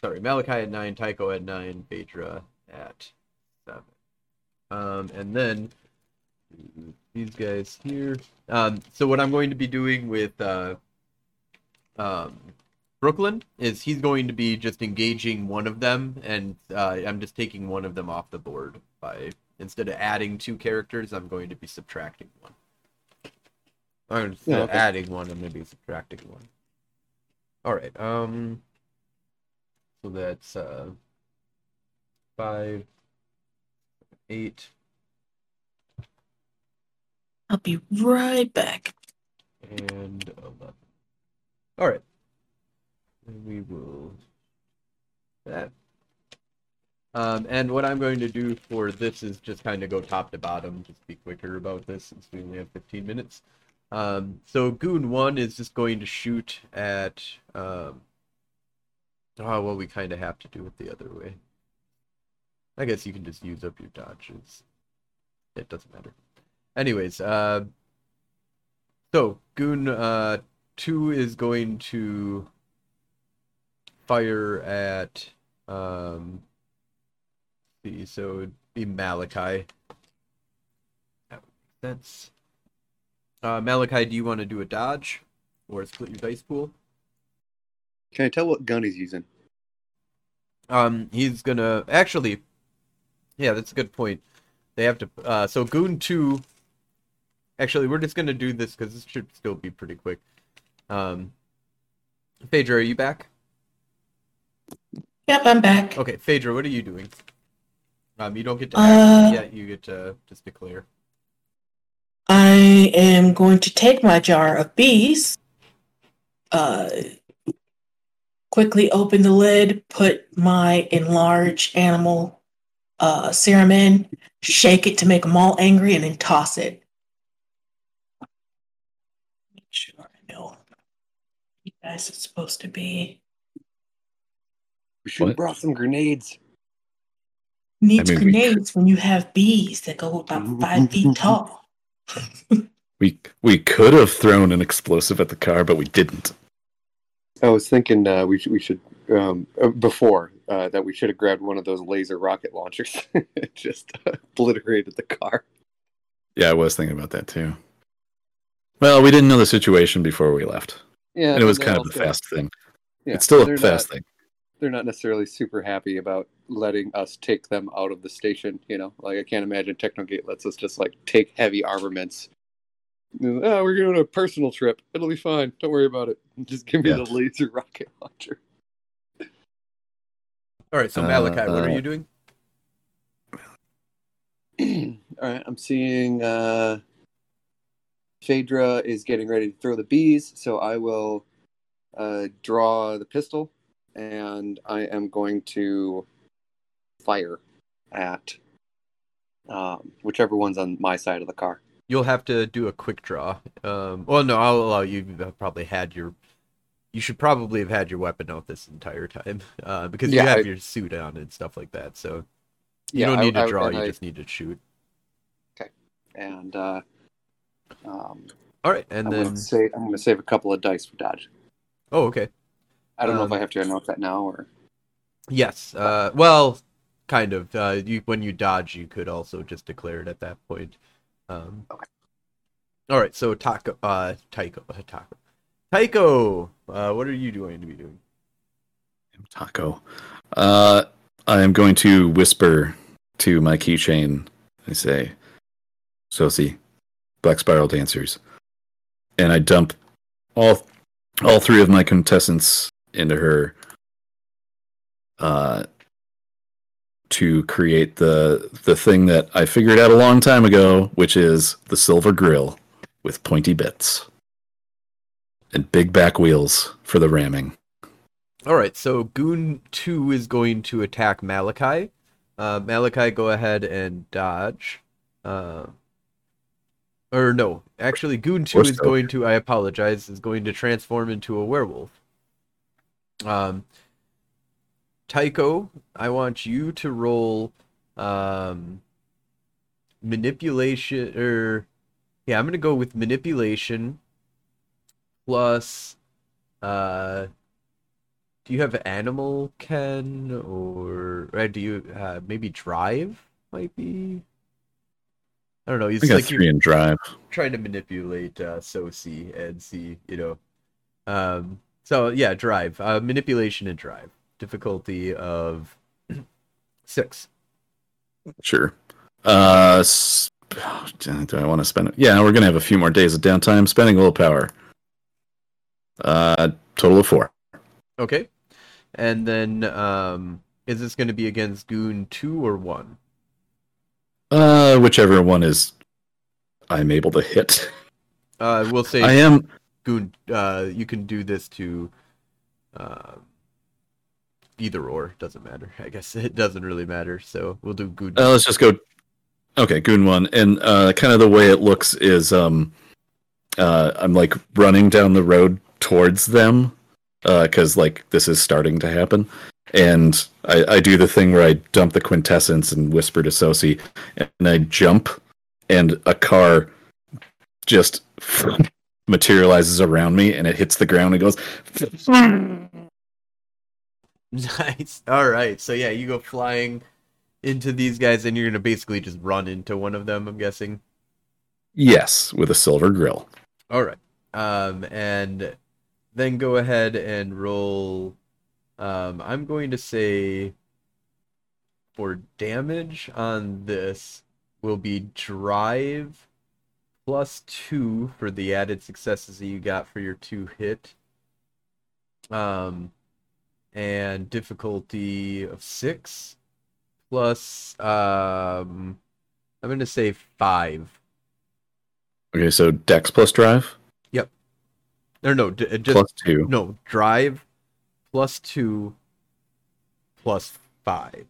Sorry, Malachi at nine, Tycho at nine, Phaedra at seven. Um, and then these guys here. Um, so what I'm going to be doing with uh, um, Brooklyn is he's going to be just engaging one of them, and uh, I'm just taking one of them off the board by instead of adding two characters, I'm going to be subtracting one. Or instead Yeah, of adding one, I'm going to be subtracting one. All right. Um. So that's uh. Five. Eight. I'll be right back. and 11. All right. And we will that. Um, and what I'm going to do for this is just kind of go top to bottom, just be quicker about this since we only have 15 minutes. Um, so Goon 1 is just going to shoot at. Um, oh, well, we kind of have to do it the other way. I guess you can just use up your dodges. It doesn't matter. Anyways, uh, so Goon uh, two is going to fire at um, see, so it'd be Malachi. That would make sense. Uh, Malachi, do you want to do a dodge or split your dice pool? Can I tell what gun he's using? Um, he's gonna actually. Yeah, that's a good point. They have to. Uh, so Goon two. Actually, we're just gonna do this because this should still be pretty quick. Um, Phaedra, are you back? Yep, I'm back. Okay, Phaedra, what are you doing? Um, you don't get to Uh, yet. You get to just be clear. I am going to take my jar of bees, uh, quickly open the lid, put my enlarged animal uh, serum in, shake it to make them all angry, and then toss it. Make sure I know you guys are supposed to be. We should have brought some grenades. Needs mean, we- grenades when you have bees that go about five feet tall. We we could have thrown an explosive at the car, but we didn't. I was thinking uh, we should we should um, uh, before uh, that we should have grabbed one of those laser rocket launchers, just obliterated the car. Yeah, I was thinking about that too. Well, we didn't know the situation before we left, Yeah, and it was they're kind of a also- fast thing. yeah, it's still a fast not, thing. They're not necessarily super happy about letting us take them out of the station. You know, like I can't imagine Technogate lets us just like take heavy armaments. Oh, we're going on a personal trip. It'll be fine. Don't worry about it. Just give me Yeah. the laser rocket launcher. All right, so Uh, Malachi, what are uh, you doing? All right, I'm seeing uh, Phaedra is getting ready to throw the bees, so I will uh, draw the pistol and I am going to fire at um, whichever one's on my side of the car. You'll have to do a quick draw. Um, well, no, I'll allow you. You've probably had your. You should probably have had your weapon out this entire time, uh, because you have I- your suit on and stuff like that. So you Yeah, don't I- need to draw. and you I- just need to shoot. Okay, and uh, um, All right, and I'm then gonna say I'm going to save a couple of dice for dodge. oh, okay, I don't know if Um, I have to announce that now or yes. Uh, well, kind of. Uh, you when you dodge, you could also just declare it at that point. Um, Okay. All right, so Taco, uh, Tycho, uh, Taco, Tycho, uh, what are you going to be doing? I'm Taco. Uh, I am going to whisper to my keychain. I say, "Sosi, Black Spiral Dancers," and I dump all all three of my contestants into her. Uh, to create the the thing that I figured out a long time ago, which is the silver grill with pointy bits and big back wheels for the ramming. All right, so Goon 2 is going to attack Malachi. Uh, Malachi, go ahead and dodge. Uh, or no, actually, Goon 2 is going to, I apologize, is going to transform into a werewolf. Um, Tycho, I want you to roll um, manipulation, or yeah, I'm going to go with manipulation plus. Uh, do you have animal ken or uh, do you uh, maybe drive might be i don't know he's like three you're drive. trying to manipulate uh Sosi and see you know um so yeah drive uh manipulation and drive difficulty of six Sure. Uh, oh, do I want to spend it? Yeah, we're gonna have a few more days of downtime. Spending willpower. Uh, total of four. okay and then um is this going to be against goon 2 or 1 Uh, whichever one is I'm able to hit. uh we'll say I am. Goon, uh, you can do this to uh, either or. Doesn't matter. I guess it doesn't really matter. So we'll do Goon. Uh, let's just go. Okay, Goon one, and uh, kind of the way it looks is um, uh, I'm like running down the road towards them, uh, because like this is starting to happen, and I, I do the thing where I dump the quintessence and whisper to Sosi, and I jump, and a car just materializes around me, and it hits the ground and goes. Nice. All right. So yeah, you go flying into these guys, and you're gonna basically just run into one of them. I'm guessing. Yes, with a silver grill. All right. Um, and then go ahead and roll. Um, I'm going to say for damage on this will be drive plus two for the added successes that you got for your two hit. Um, and difficulty of six plus um, I'm going to say five. Okay, so Dex plus drive Yep. Or no, d- uh, just plus two. no drive plus two plus five.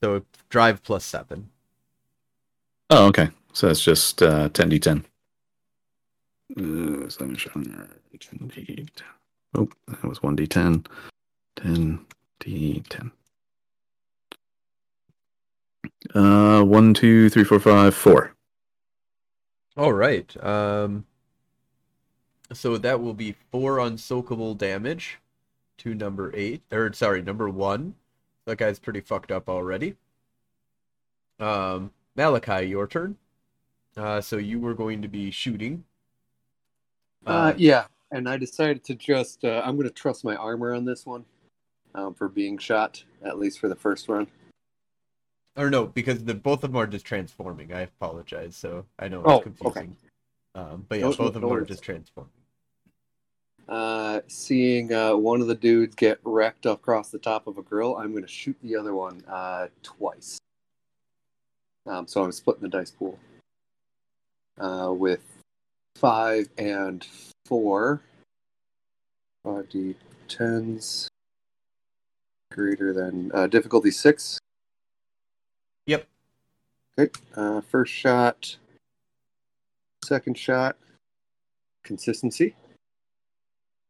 So drive plus seven. Oh, okay. So that's just uh, 10d10. Uh, seven, seven, 10d10. Oh, that was 1d10. 10d10. Uh, one, two, three, four, five, four. All right. Um. So that will be four unsoakable damage to number eight, or sorry, number one. That guy's pretty fucked up already. Um, Malachi, your turn. Uh, so you were going to be shooting. Uh, yeah, and I decided to just uh, I'm going to trust my armor on this one um, for being shot at least for the first run. Or no, because the both of them are just transforming. I apologize. So I know it's Oh, okay. confusing. Um, but yeah, No- both of them no are just transforming. Uh, seeing uh, one of the dudes get wrecked across the top of a grill, I'm going to shoot the other one uh, twice. Um, so I'm splitting the dice pool uh, with five and four. Five d10s greater than uh, difficulty six. Yep. Okay. Uh, first shot. Second shot. Consistency.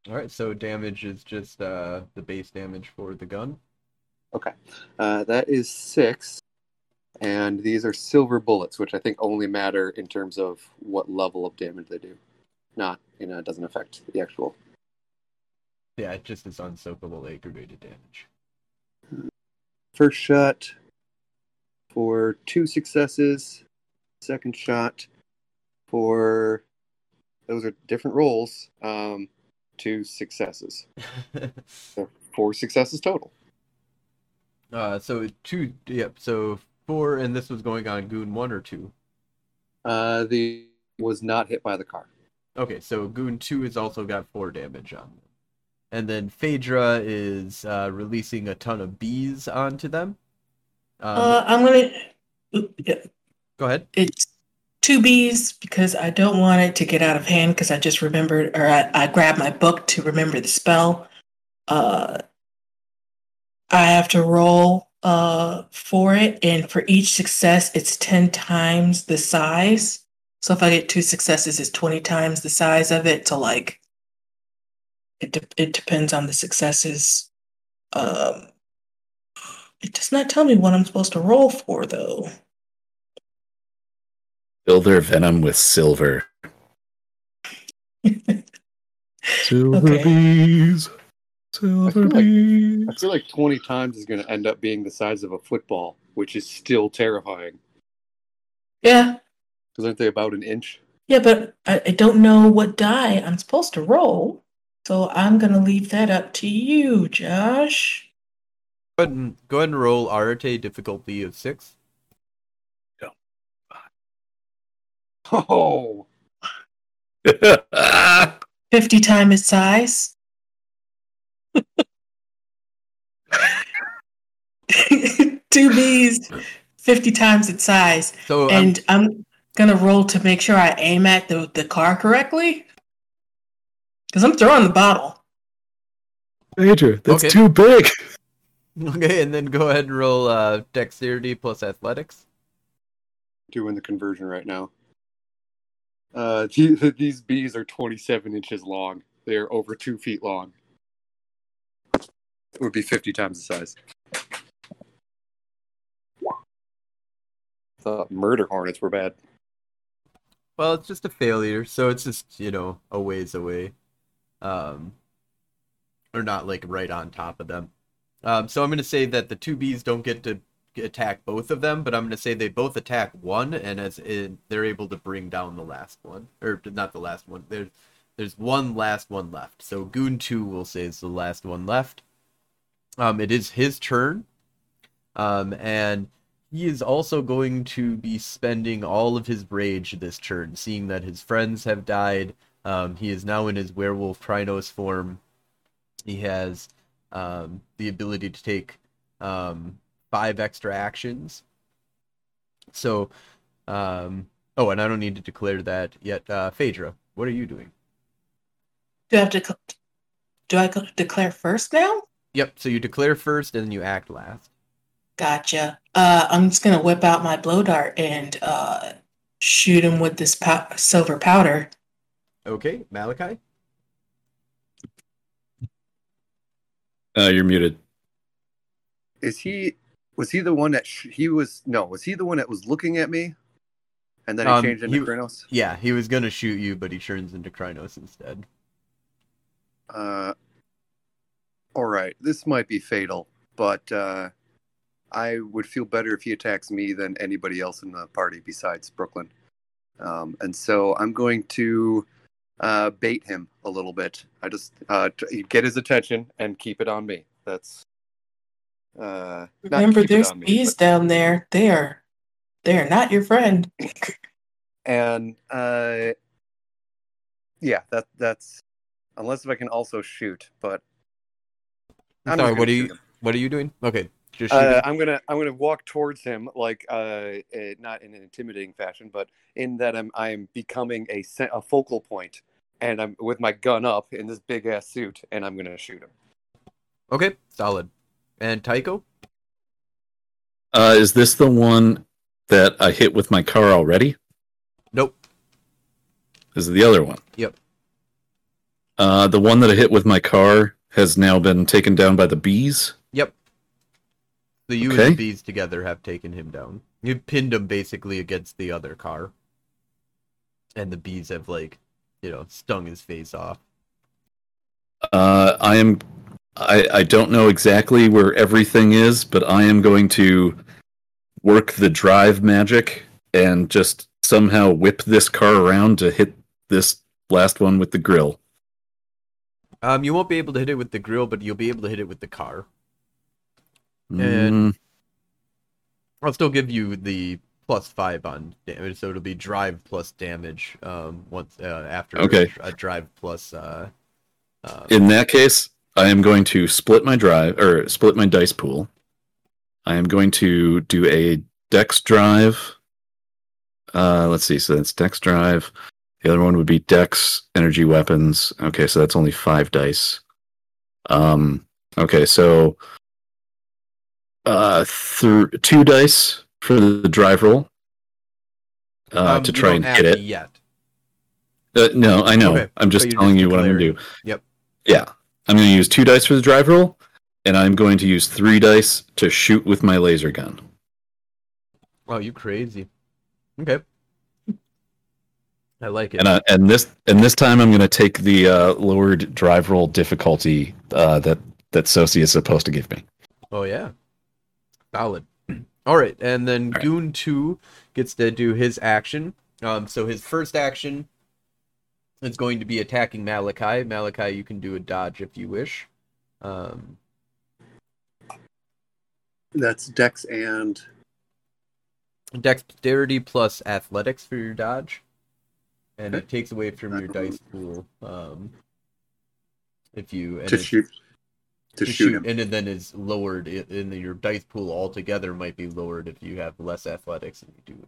All right. So damage is just uh, the base damage for the gun. Okay. Uh, that is six. And these are silver bullets, which I think only matter in terms of what level of damage they do. Not, you know, it doesn't affect the actual. Yeah, it just is unsoakable aggravated damage. First shot for two successes. Second shot for. Those are different rolls. Um, two successes. So four successes total. uh, so two. Yep. So four, and this was going on Goon one or two. Uh, the was not hit by the car. Okay, so Goon 2 has also got 4 damage on them. And then Phaedra is uh, releasing a ton of bees onto them. Um, Uh, I'm gonna. go ahead. It's two bees because I don't want it to get out of hand because I just remembered, or I, I grabbed my book to remember the spell. Uh, I have to roll uh for it, and for each success, it's ten times the size. So if I get two successes, it's twenty times the size of it. So like, it de- it depends on the successes. Um, it does not tell me what I'm supposed to roll for though. Fill their venom with silver. Silver Okay. bees. I Silver feel like- bees. I feel like 20 times is going to end up being the size of a football, which is still terrifying. Yeah, Because aren't they about an inch? Yeah, but I, I don't know what die I'm supposed to roll. So I'm going to leave that up to you, Josh. Go ahead and, go ahead and roll Arete difficulty of 6. Oh, 50 times its size. Two bees, 50 times its size. So um, And I'm going to roll to make sure I aim at the, the car correctly. Because I'm throwing the bottle. Major, that's Okay. too big. okay, and then go ahead and roll uh, dexterity plus athletics. doing the conversion right now. Uh, the- these bees are 27 inches long. They're over two feet long. It would be 50 times the size. Thought murder hornets were bad. Well, it's just a failure, so it's just, you know, a ways away. Um, or not like right on top of them. Um, so I'm going to say that the two bees don't get to attack both of them, but I'm going to say they both attack one, and as in, they're able to bring down the last one, or not the last one. There's there's one last one left. So Goon Two will say is the last one left. Um, it is his turn, um, and he is also going to be spending all of his rage this turn, seeing that his friends have died. Um, he is now in his werewolf Crinos form. He has um, the ability to take um, five extra actions. So, um, oh, and I don't need to declare that yet. Uh, Phaedra, what are you doing? Do I have to? Do I declare first now? Yep. So you declare first, and then you act last. Gotcha. Uh, I'm just gonna whip out my blow dart and uh, shoot him with this pow- silver powder. Okay, Malachi. Uh, you're muted. Is he? Was he the one that sh- he was? No, was he the one that was looking at me? And then he Um, changed into he- Crinos. Yeah, he was gonna shoot you, but he turns into Crinos instead. Uh, all right, this might be fatal, but uh, I would feel better if he attacks me than anybody else in the party besides Brooklyn. Um, and so I'm going to uh, bait him a little bit. I just uh, t- get his attention and keep it on me. That's uh, Remember, there's me, bees but- down there. They are, they are not your friend. and uh, yeah, that that's unless if I can also shoot, but I'm Sorry, what are you? him. What are you doing? Okay, just Uh. I'm gonna I'm gonna walk towards him like uh, uh, not in an intimidating fashion, but in that I'm I'm becoming a a focal point, and I'm with my gun up in this big ass suit, and I'm gonna shoot him. Okay, solid. And Tycho? Uh, is this the one that I hit with my car already? Nope. This is the other one. Yep. Uh, the one that I hit with my car has now been taken down by the bees. Yep. So you and the bees together have taken him down. You pinned him basically against the other car. And the bees have like, you know, stung his face off. Uh, I am. I, I don't know exactly where everything is, but I am going to work the drive magic and just somehow whip this car around to hit this last one with the grill. Um, you won't be able to hit it with the grill, but you'll be able to hit it with the car. Mm, And- I'll still give you the plus five on damage, so it'll be drive plus damage. Um, once uh, after Okay. a, drive plus uh, uh, in that case, I am going to split my drive or split my dice pool. I am going to do a dex drive. Uh, let's see. So that's dex drive. The other one would be dex energy weapons. Okay, so that's only five dice. Um. Okay, so uh, th- two dice for the drive roll uh, um, to try and hit it. Yet. Uh, no, I know. Okay, I'm just you're telling you what I'm gonna do. Yep. Yeah, I'm gonna use two dice for the drive roll, and I'm going to use three dice to shoot with my laser gun. Oh, you crazy. Okay. I like it. And uh, and this and this time I'm gonna take the uh, lowered drive roll difficulty uh, that that Sosi is supposed to give me. Oh yeah, solid. All right, and then All right. Goon Two gets to do his action. Um, so his first action is going to be attacking Malachi. Malachi, you can do a dodge if you wish. Um, That's Dex and dexterity plus athletics for your dodge, and it takes away from your dice pool. Um, if you and to it's- shoot to, shoot, him. and then is lowered in your dice pool altogether might be lowered if you have less athletics than you do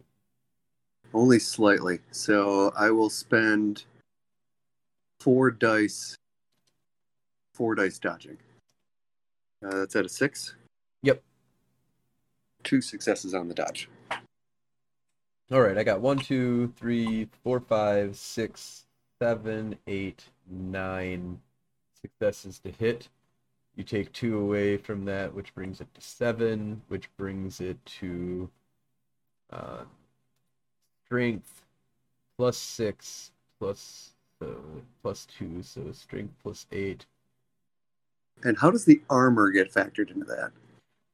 Only slightly. So I will spend four dice. Four dice dodging. Uh, that's at a six. Yep. Two successes on the dodge. All right, I got one, two, three, four, five, six, seven, eight, nine successes to hit. You take two away from that, which brings it to seven, which brings it to uh, strength plus six plus so plus two, so strength plus eight. And how does the armor get factored into that?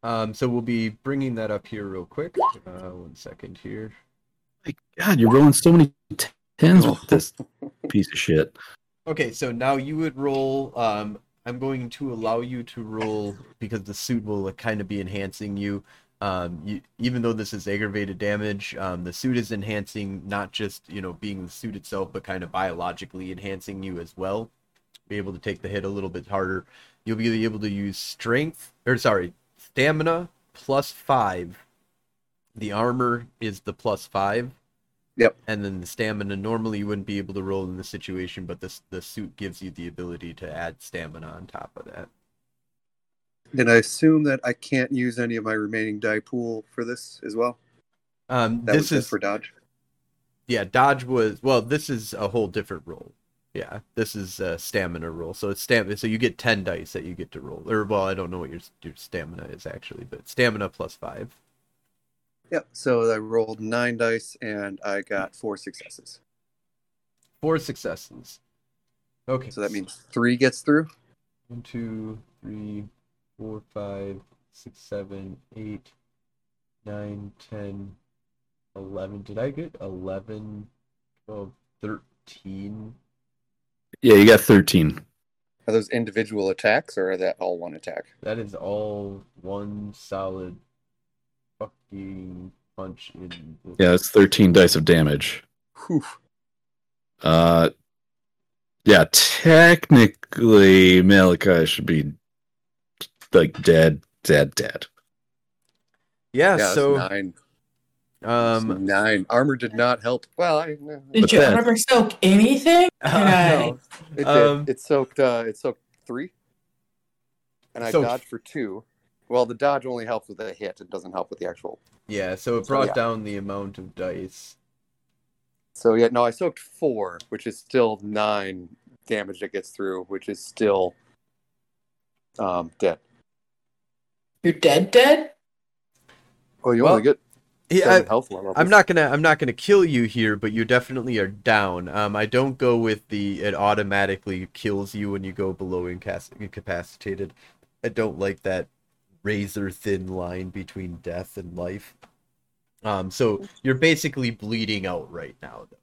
Um, so we'll be bringing that up here real quick. Uh, one second here. My God, you're rolling so many tens with this piece of shit. Okay, so now you would roll. Um, I'm going to allow you to roll because the suit will kind of be enhancing you. Um, you, even though this is aggravated damage, um, the suit is enhancing not just you know being the suit itself, but kind of biologically enhancing you as well. Be able to take the hit a little bit harder. You'll be able to use strength, or sorry, stamina plus five. The armor is the plus five. Yep. And then the stamina normally you wouldn't be able to roll in this situation, but this the suit gives you the ability to add stamina on top of that. And I assume that I can't use any of my remaining die pool for this as well. Um, That this was is for dodge. yeah, dodge was well. This is a whole different roll. Yeah, this is a stamina roll. So it's stamina. So you get ten dice that you get to roll. Or well, I don't know what your your stamina is actually, but stamina plus five. Yep. So I rolled nine dice and I got four successes. Four successes. Okay. So that means three gets through. One, two, three, four, five, six, seven, eight, nine, ten, eleven. Did I get 11, 12, 13? Yeah, you got 13. Are those individual attacks or are that all one attack? That is all one solid fucking punch in. The... Yeah, it's 13 dice of damage. Whew. Uh, yeah, technically Malachi should be like dead, dead, dead. Yeah, Yeah, so nine. um nine. Armor did not help. Well, I, Did But your then- armor soak anything? Uh, no, it did. Um, it soaked. Uh, it soaked three, and I So- dodged for two. Well, the dodge only helps with a hit. It doesn't help with the actual. yeah, so it So, brought yeah. down the amount of dice. So yeah, no, I soaked four, which is still nine damage that gets through, which is still um, dead. You're dead, dead? Oh, you Well, only get Yeah, seven I- health levels. I'm not gonna I'm not gonna kill you here, but you definitely are down. Um, I don't go with the it automatically kills you when you go below incapac- incapacitated. I don't like that razor thin line between death and life. Um, so you're basically bleeding out right now. Though.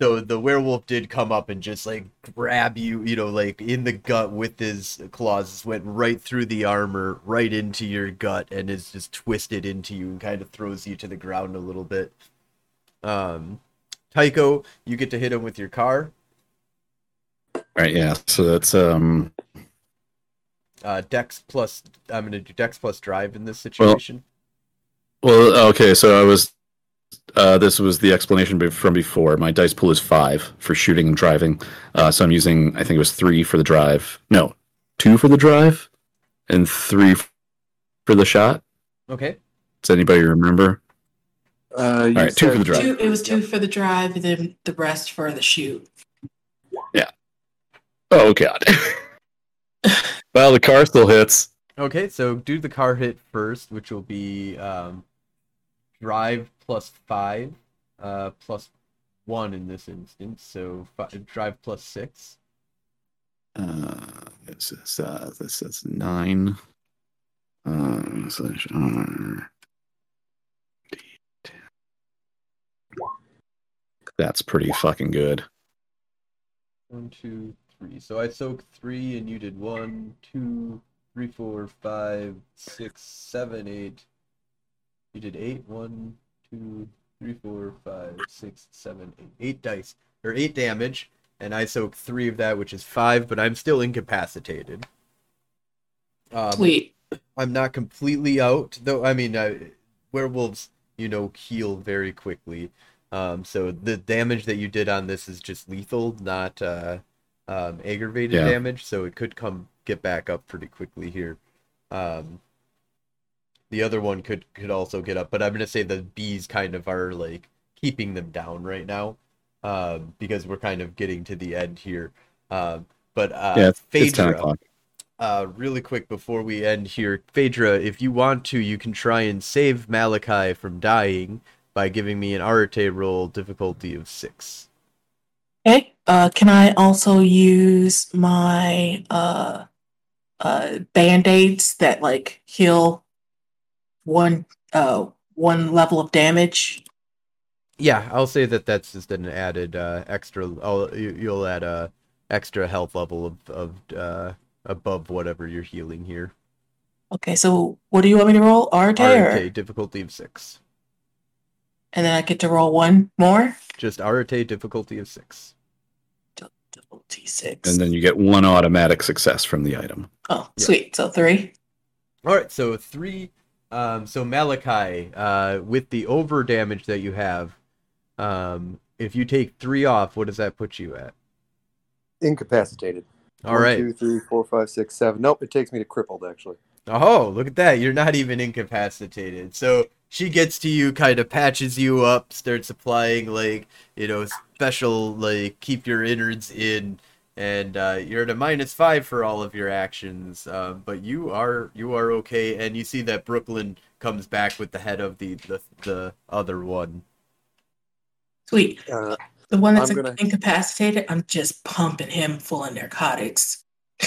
So the werewolf did come up and just like grab you, you know, like in the gut with his claws, went right through the armor, right into your gut, and is just twisted into you and kind of throws you to the ground a little bit. Um, Tycho, you get to hit him with your car. Right, yeah. So that's um Uh, Dex plus, I'm gonna do Dex plus Drive in this situation. well okay, so I was uh this was the explanation from before. My dice pool is 5 for shooting and driving. Uh so I'm using I think it was 3 for the drive. No, 2 for the drive and 3 for the shot. okay. Does anybody remember? Uh, you right, two for the drive. Two, it was two for the drive, and then the rest for the shoot. Yeah. Oh god. well, the car still hits. Okay, so do the car hit first, which will be um, drive plus five, uh, plus one in this instance. So fi- drive plus six. Uh, this is uh, this is nine. Uh, slash R. D10. That's pretty fucking good. One, two, three. So I soaked three, and you did one, two, three, four, five, six, seven, eight. You did eight. One, two, three, four, five, six, seven, eight. Eight dice or eight damage, and I soaked three of that, which is five. But I'm still incapacitated. Um, Sweet. I'm not completely out, though. I mean, uh, werewolves, you know, heal very quickly. Um, so the damage that you did on this is just lethal, not uh, um, aggravated Yeah. damage. So it could come get back up pretty quickly here. Um, the other one could could also get up, but I'm gonna say the bees kind of are like keeping them down right now, um, because we're kind of getting to the end here. Um, but uh, yeah, it's, it's ten o'clock. uh, really quick before we end here, Phaedra, if you want to, you can try and save Malachi from dying by giving me an Arete roll difficulty of six. Okay. Uh, can I also use my uh, uh, band aids that like heal one uh one level of damage. Yeah, I'll say that that's just an added uh, extra. Oh, you, you'll add a extra health level of of uh, above whatever you're healing here. Okay, so what do you want me to roll? Arte, or Arete difficulty of six. and then I get to roll one more. Just Arete difficulty of six. Difficulty six. And then you get one automatic success from the item. oh, Yeah. sweet. So three. All right, so three. Um, so Malachi, uh, with the over damage that you have, um, if you take three off, what does that put you at? Incapacitated. All One, right. two, three, four, five, six, seven. Nope, it takes me to crippled actually. Oh, look at that. You're not even incapacitated. So she gets to you, kind of patches you up, starts applying, like, you know, special, like, keep your innards in. And uh, you're at a minus five for all of your actions, uh, but you are you are okay. And you see that Brooklyn comes back with the head of the the, the other one. Sweet. Uh, The one that's I'm gonna- incapacitated, I'm just pumping him full of narcotics.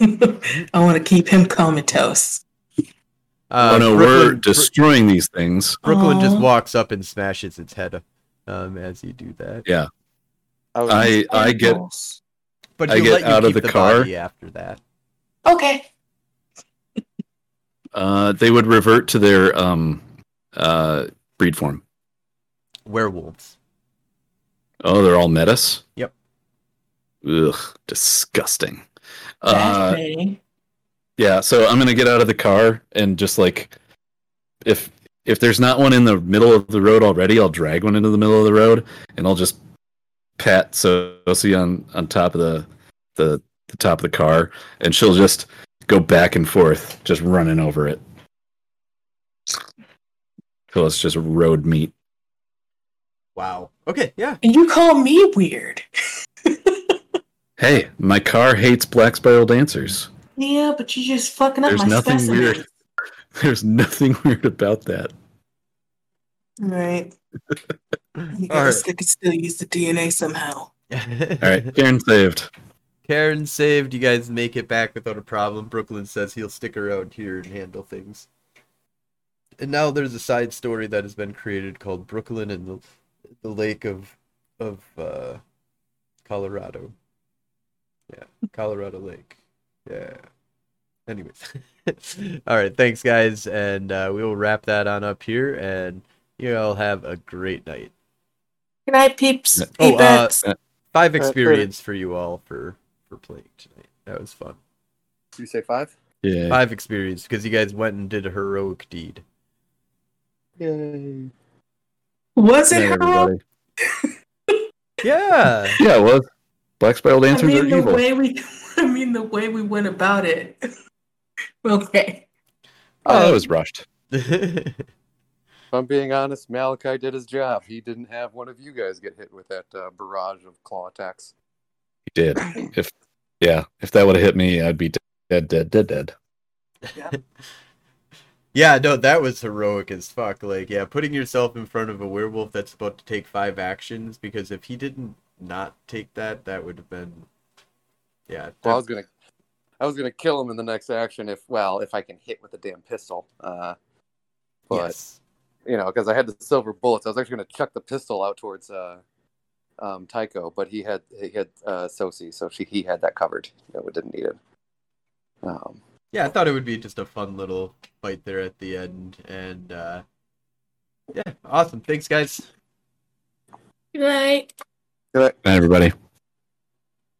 I want to keep him comatose. Uh, oh no, Brooklyn- we're Bro- destroying these things. Brooklyn just walks up and smashes its head um, as you do that. I I I get But I get let you out of the the car. body after that. Okay. uh they would revert to their um uh breed form. Werewolves. Oh, they're all metis? Yep. Ugh, disgusting. Uh yeah, so I'm gonna get out of the car and just like if if there's not one in the middle of the road already, I'll drag one into the middle of the road and I'll just pat Sosi on on top of the the the top of the car and she'll just go back and forth, just running over it. So it's just road meat. Wow. Okay, yeah. and you call me weird. Hey, my car hates black spiral dancers. yeah, but you're just fucking up There's my nothing specimen. weird. There's nothing weird about that. Right. You All guys could still use the DNA somehow. All right, Cairn saved. Cairn saved. You guys make it back without a problem. Brooklyn says he'll stick around here and handle things. And now there's a side story that has been created called Brooklyn and the, the Lake of of uh, Colorado. Yeah, Colorado Lake. Yeah. Anyways, all right. Thanks, guys, and uh, we will wrap that on up here. And you all have a great night. Good night, peeps. Oh, uh, Five Uh, uh, experience for you all for for playing tonight. That was fun. Did you say five? Yeah. Five experience because you guys went and did a heroic deed. Yay. Was Good it night, how? everybody. Yeah. Yeah, well, black spiral I mean, are the evil. way we, I mean, the way we went about it. okay. Oh, that was rushed. If I'm being honest, Malachi did his job. He didn't have one of you guys get hit with that uh, barrage of claw attacks. He did. If yeah, if that would have hit me, I'd be dead, dead, dead, dead. yeah, yeah, no, that was heroic as fuck. Like, yeah, putting yourself in front of a werewolf that's about to take five actions because if he didn't not take that, that would have been. Yeah. Well, I was gonna, I was gonna kill him in the next action if, well, if I can hit with the damn pistol. Uh, but yes. You know, because I had the silver bullets, I was actually gonna chuck the pistol out towards uh, um, Tycho, but he had he had uh, Sosi, so she he had that covered. You know, it didn't need it. Um, Yeah, I thought it would be just a fun little fight there at the end, and uh, yeah, awesome. Thanks, guys. Good night. good Night, everybody.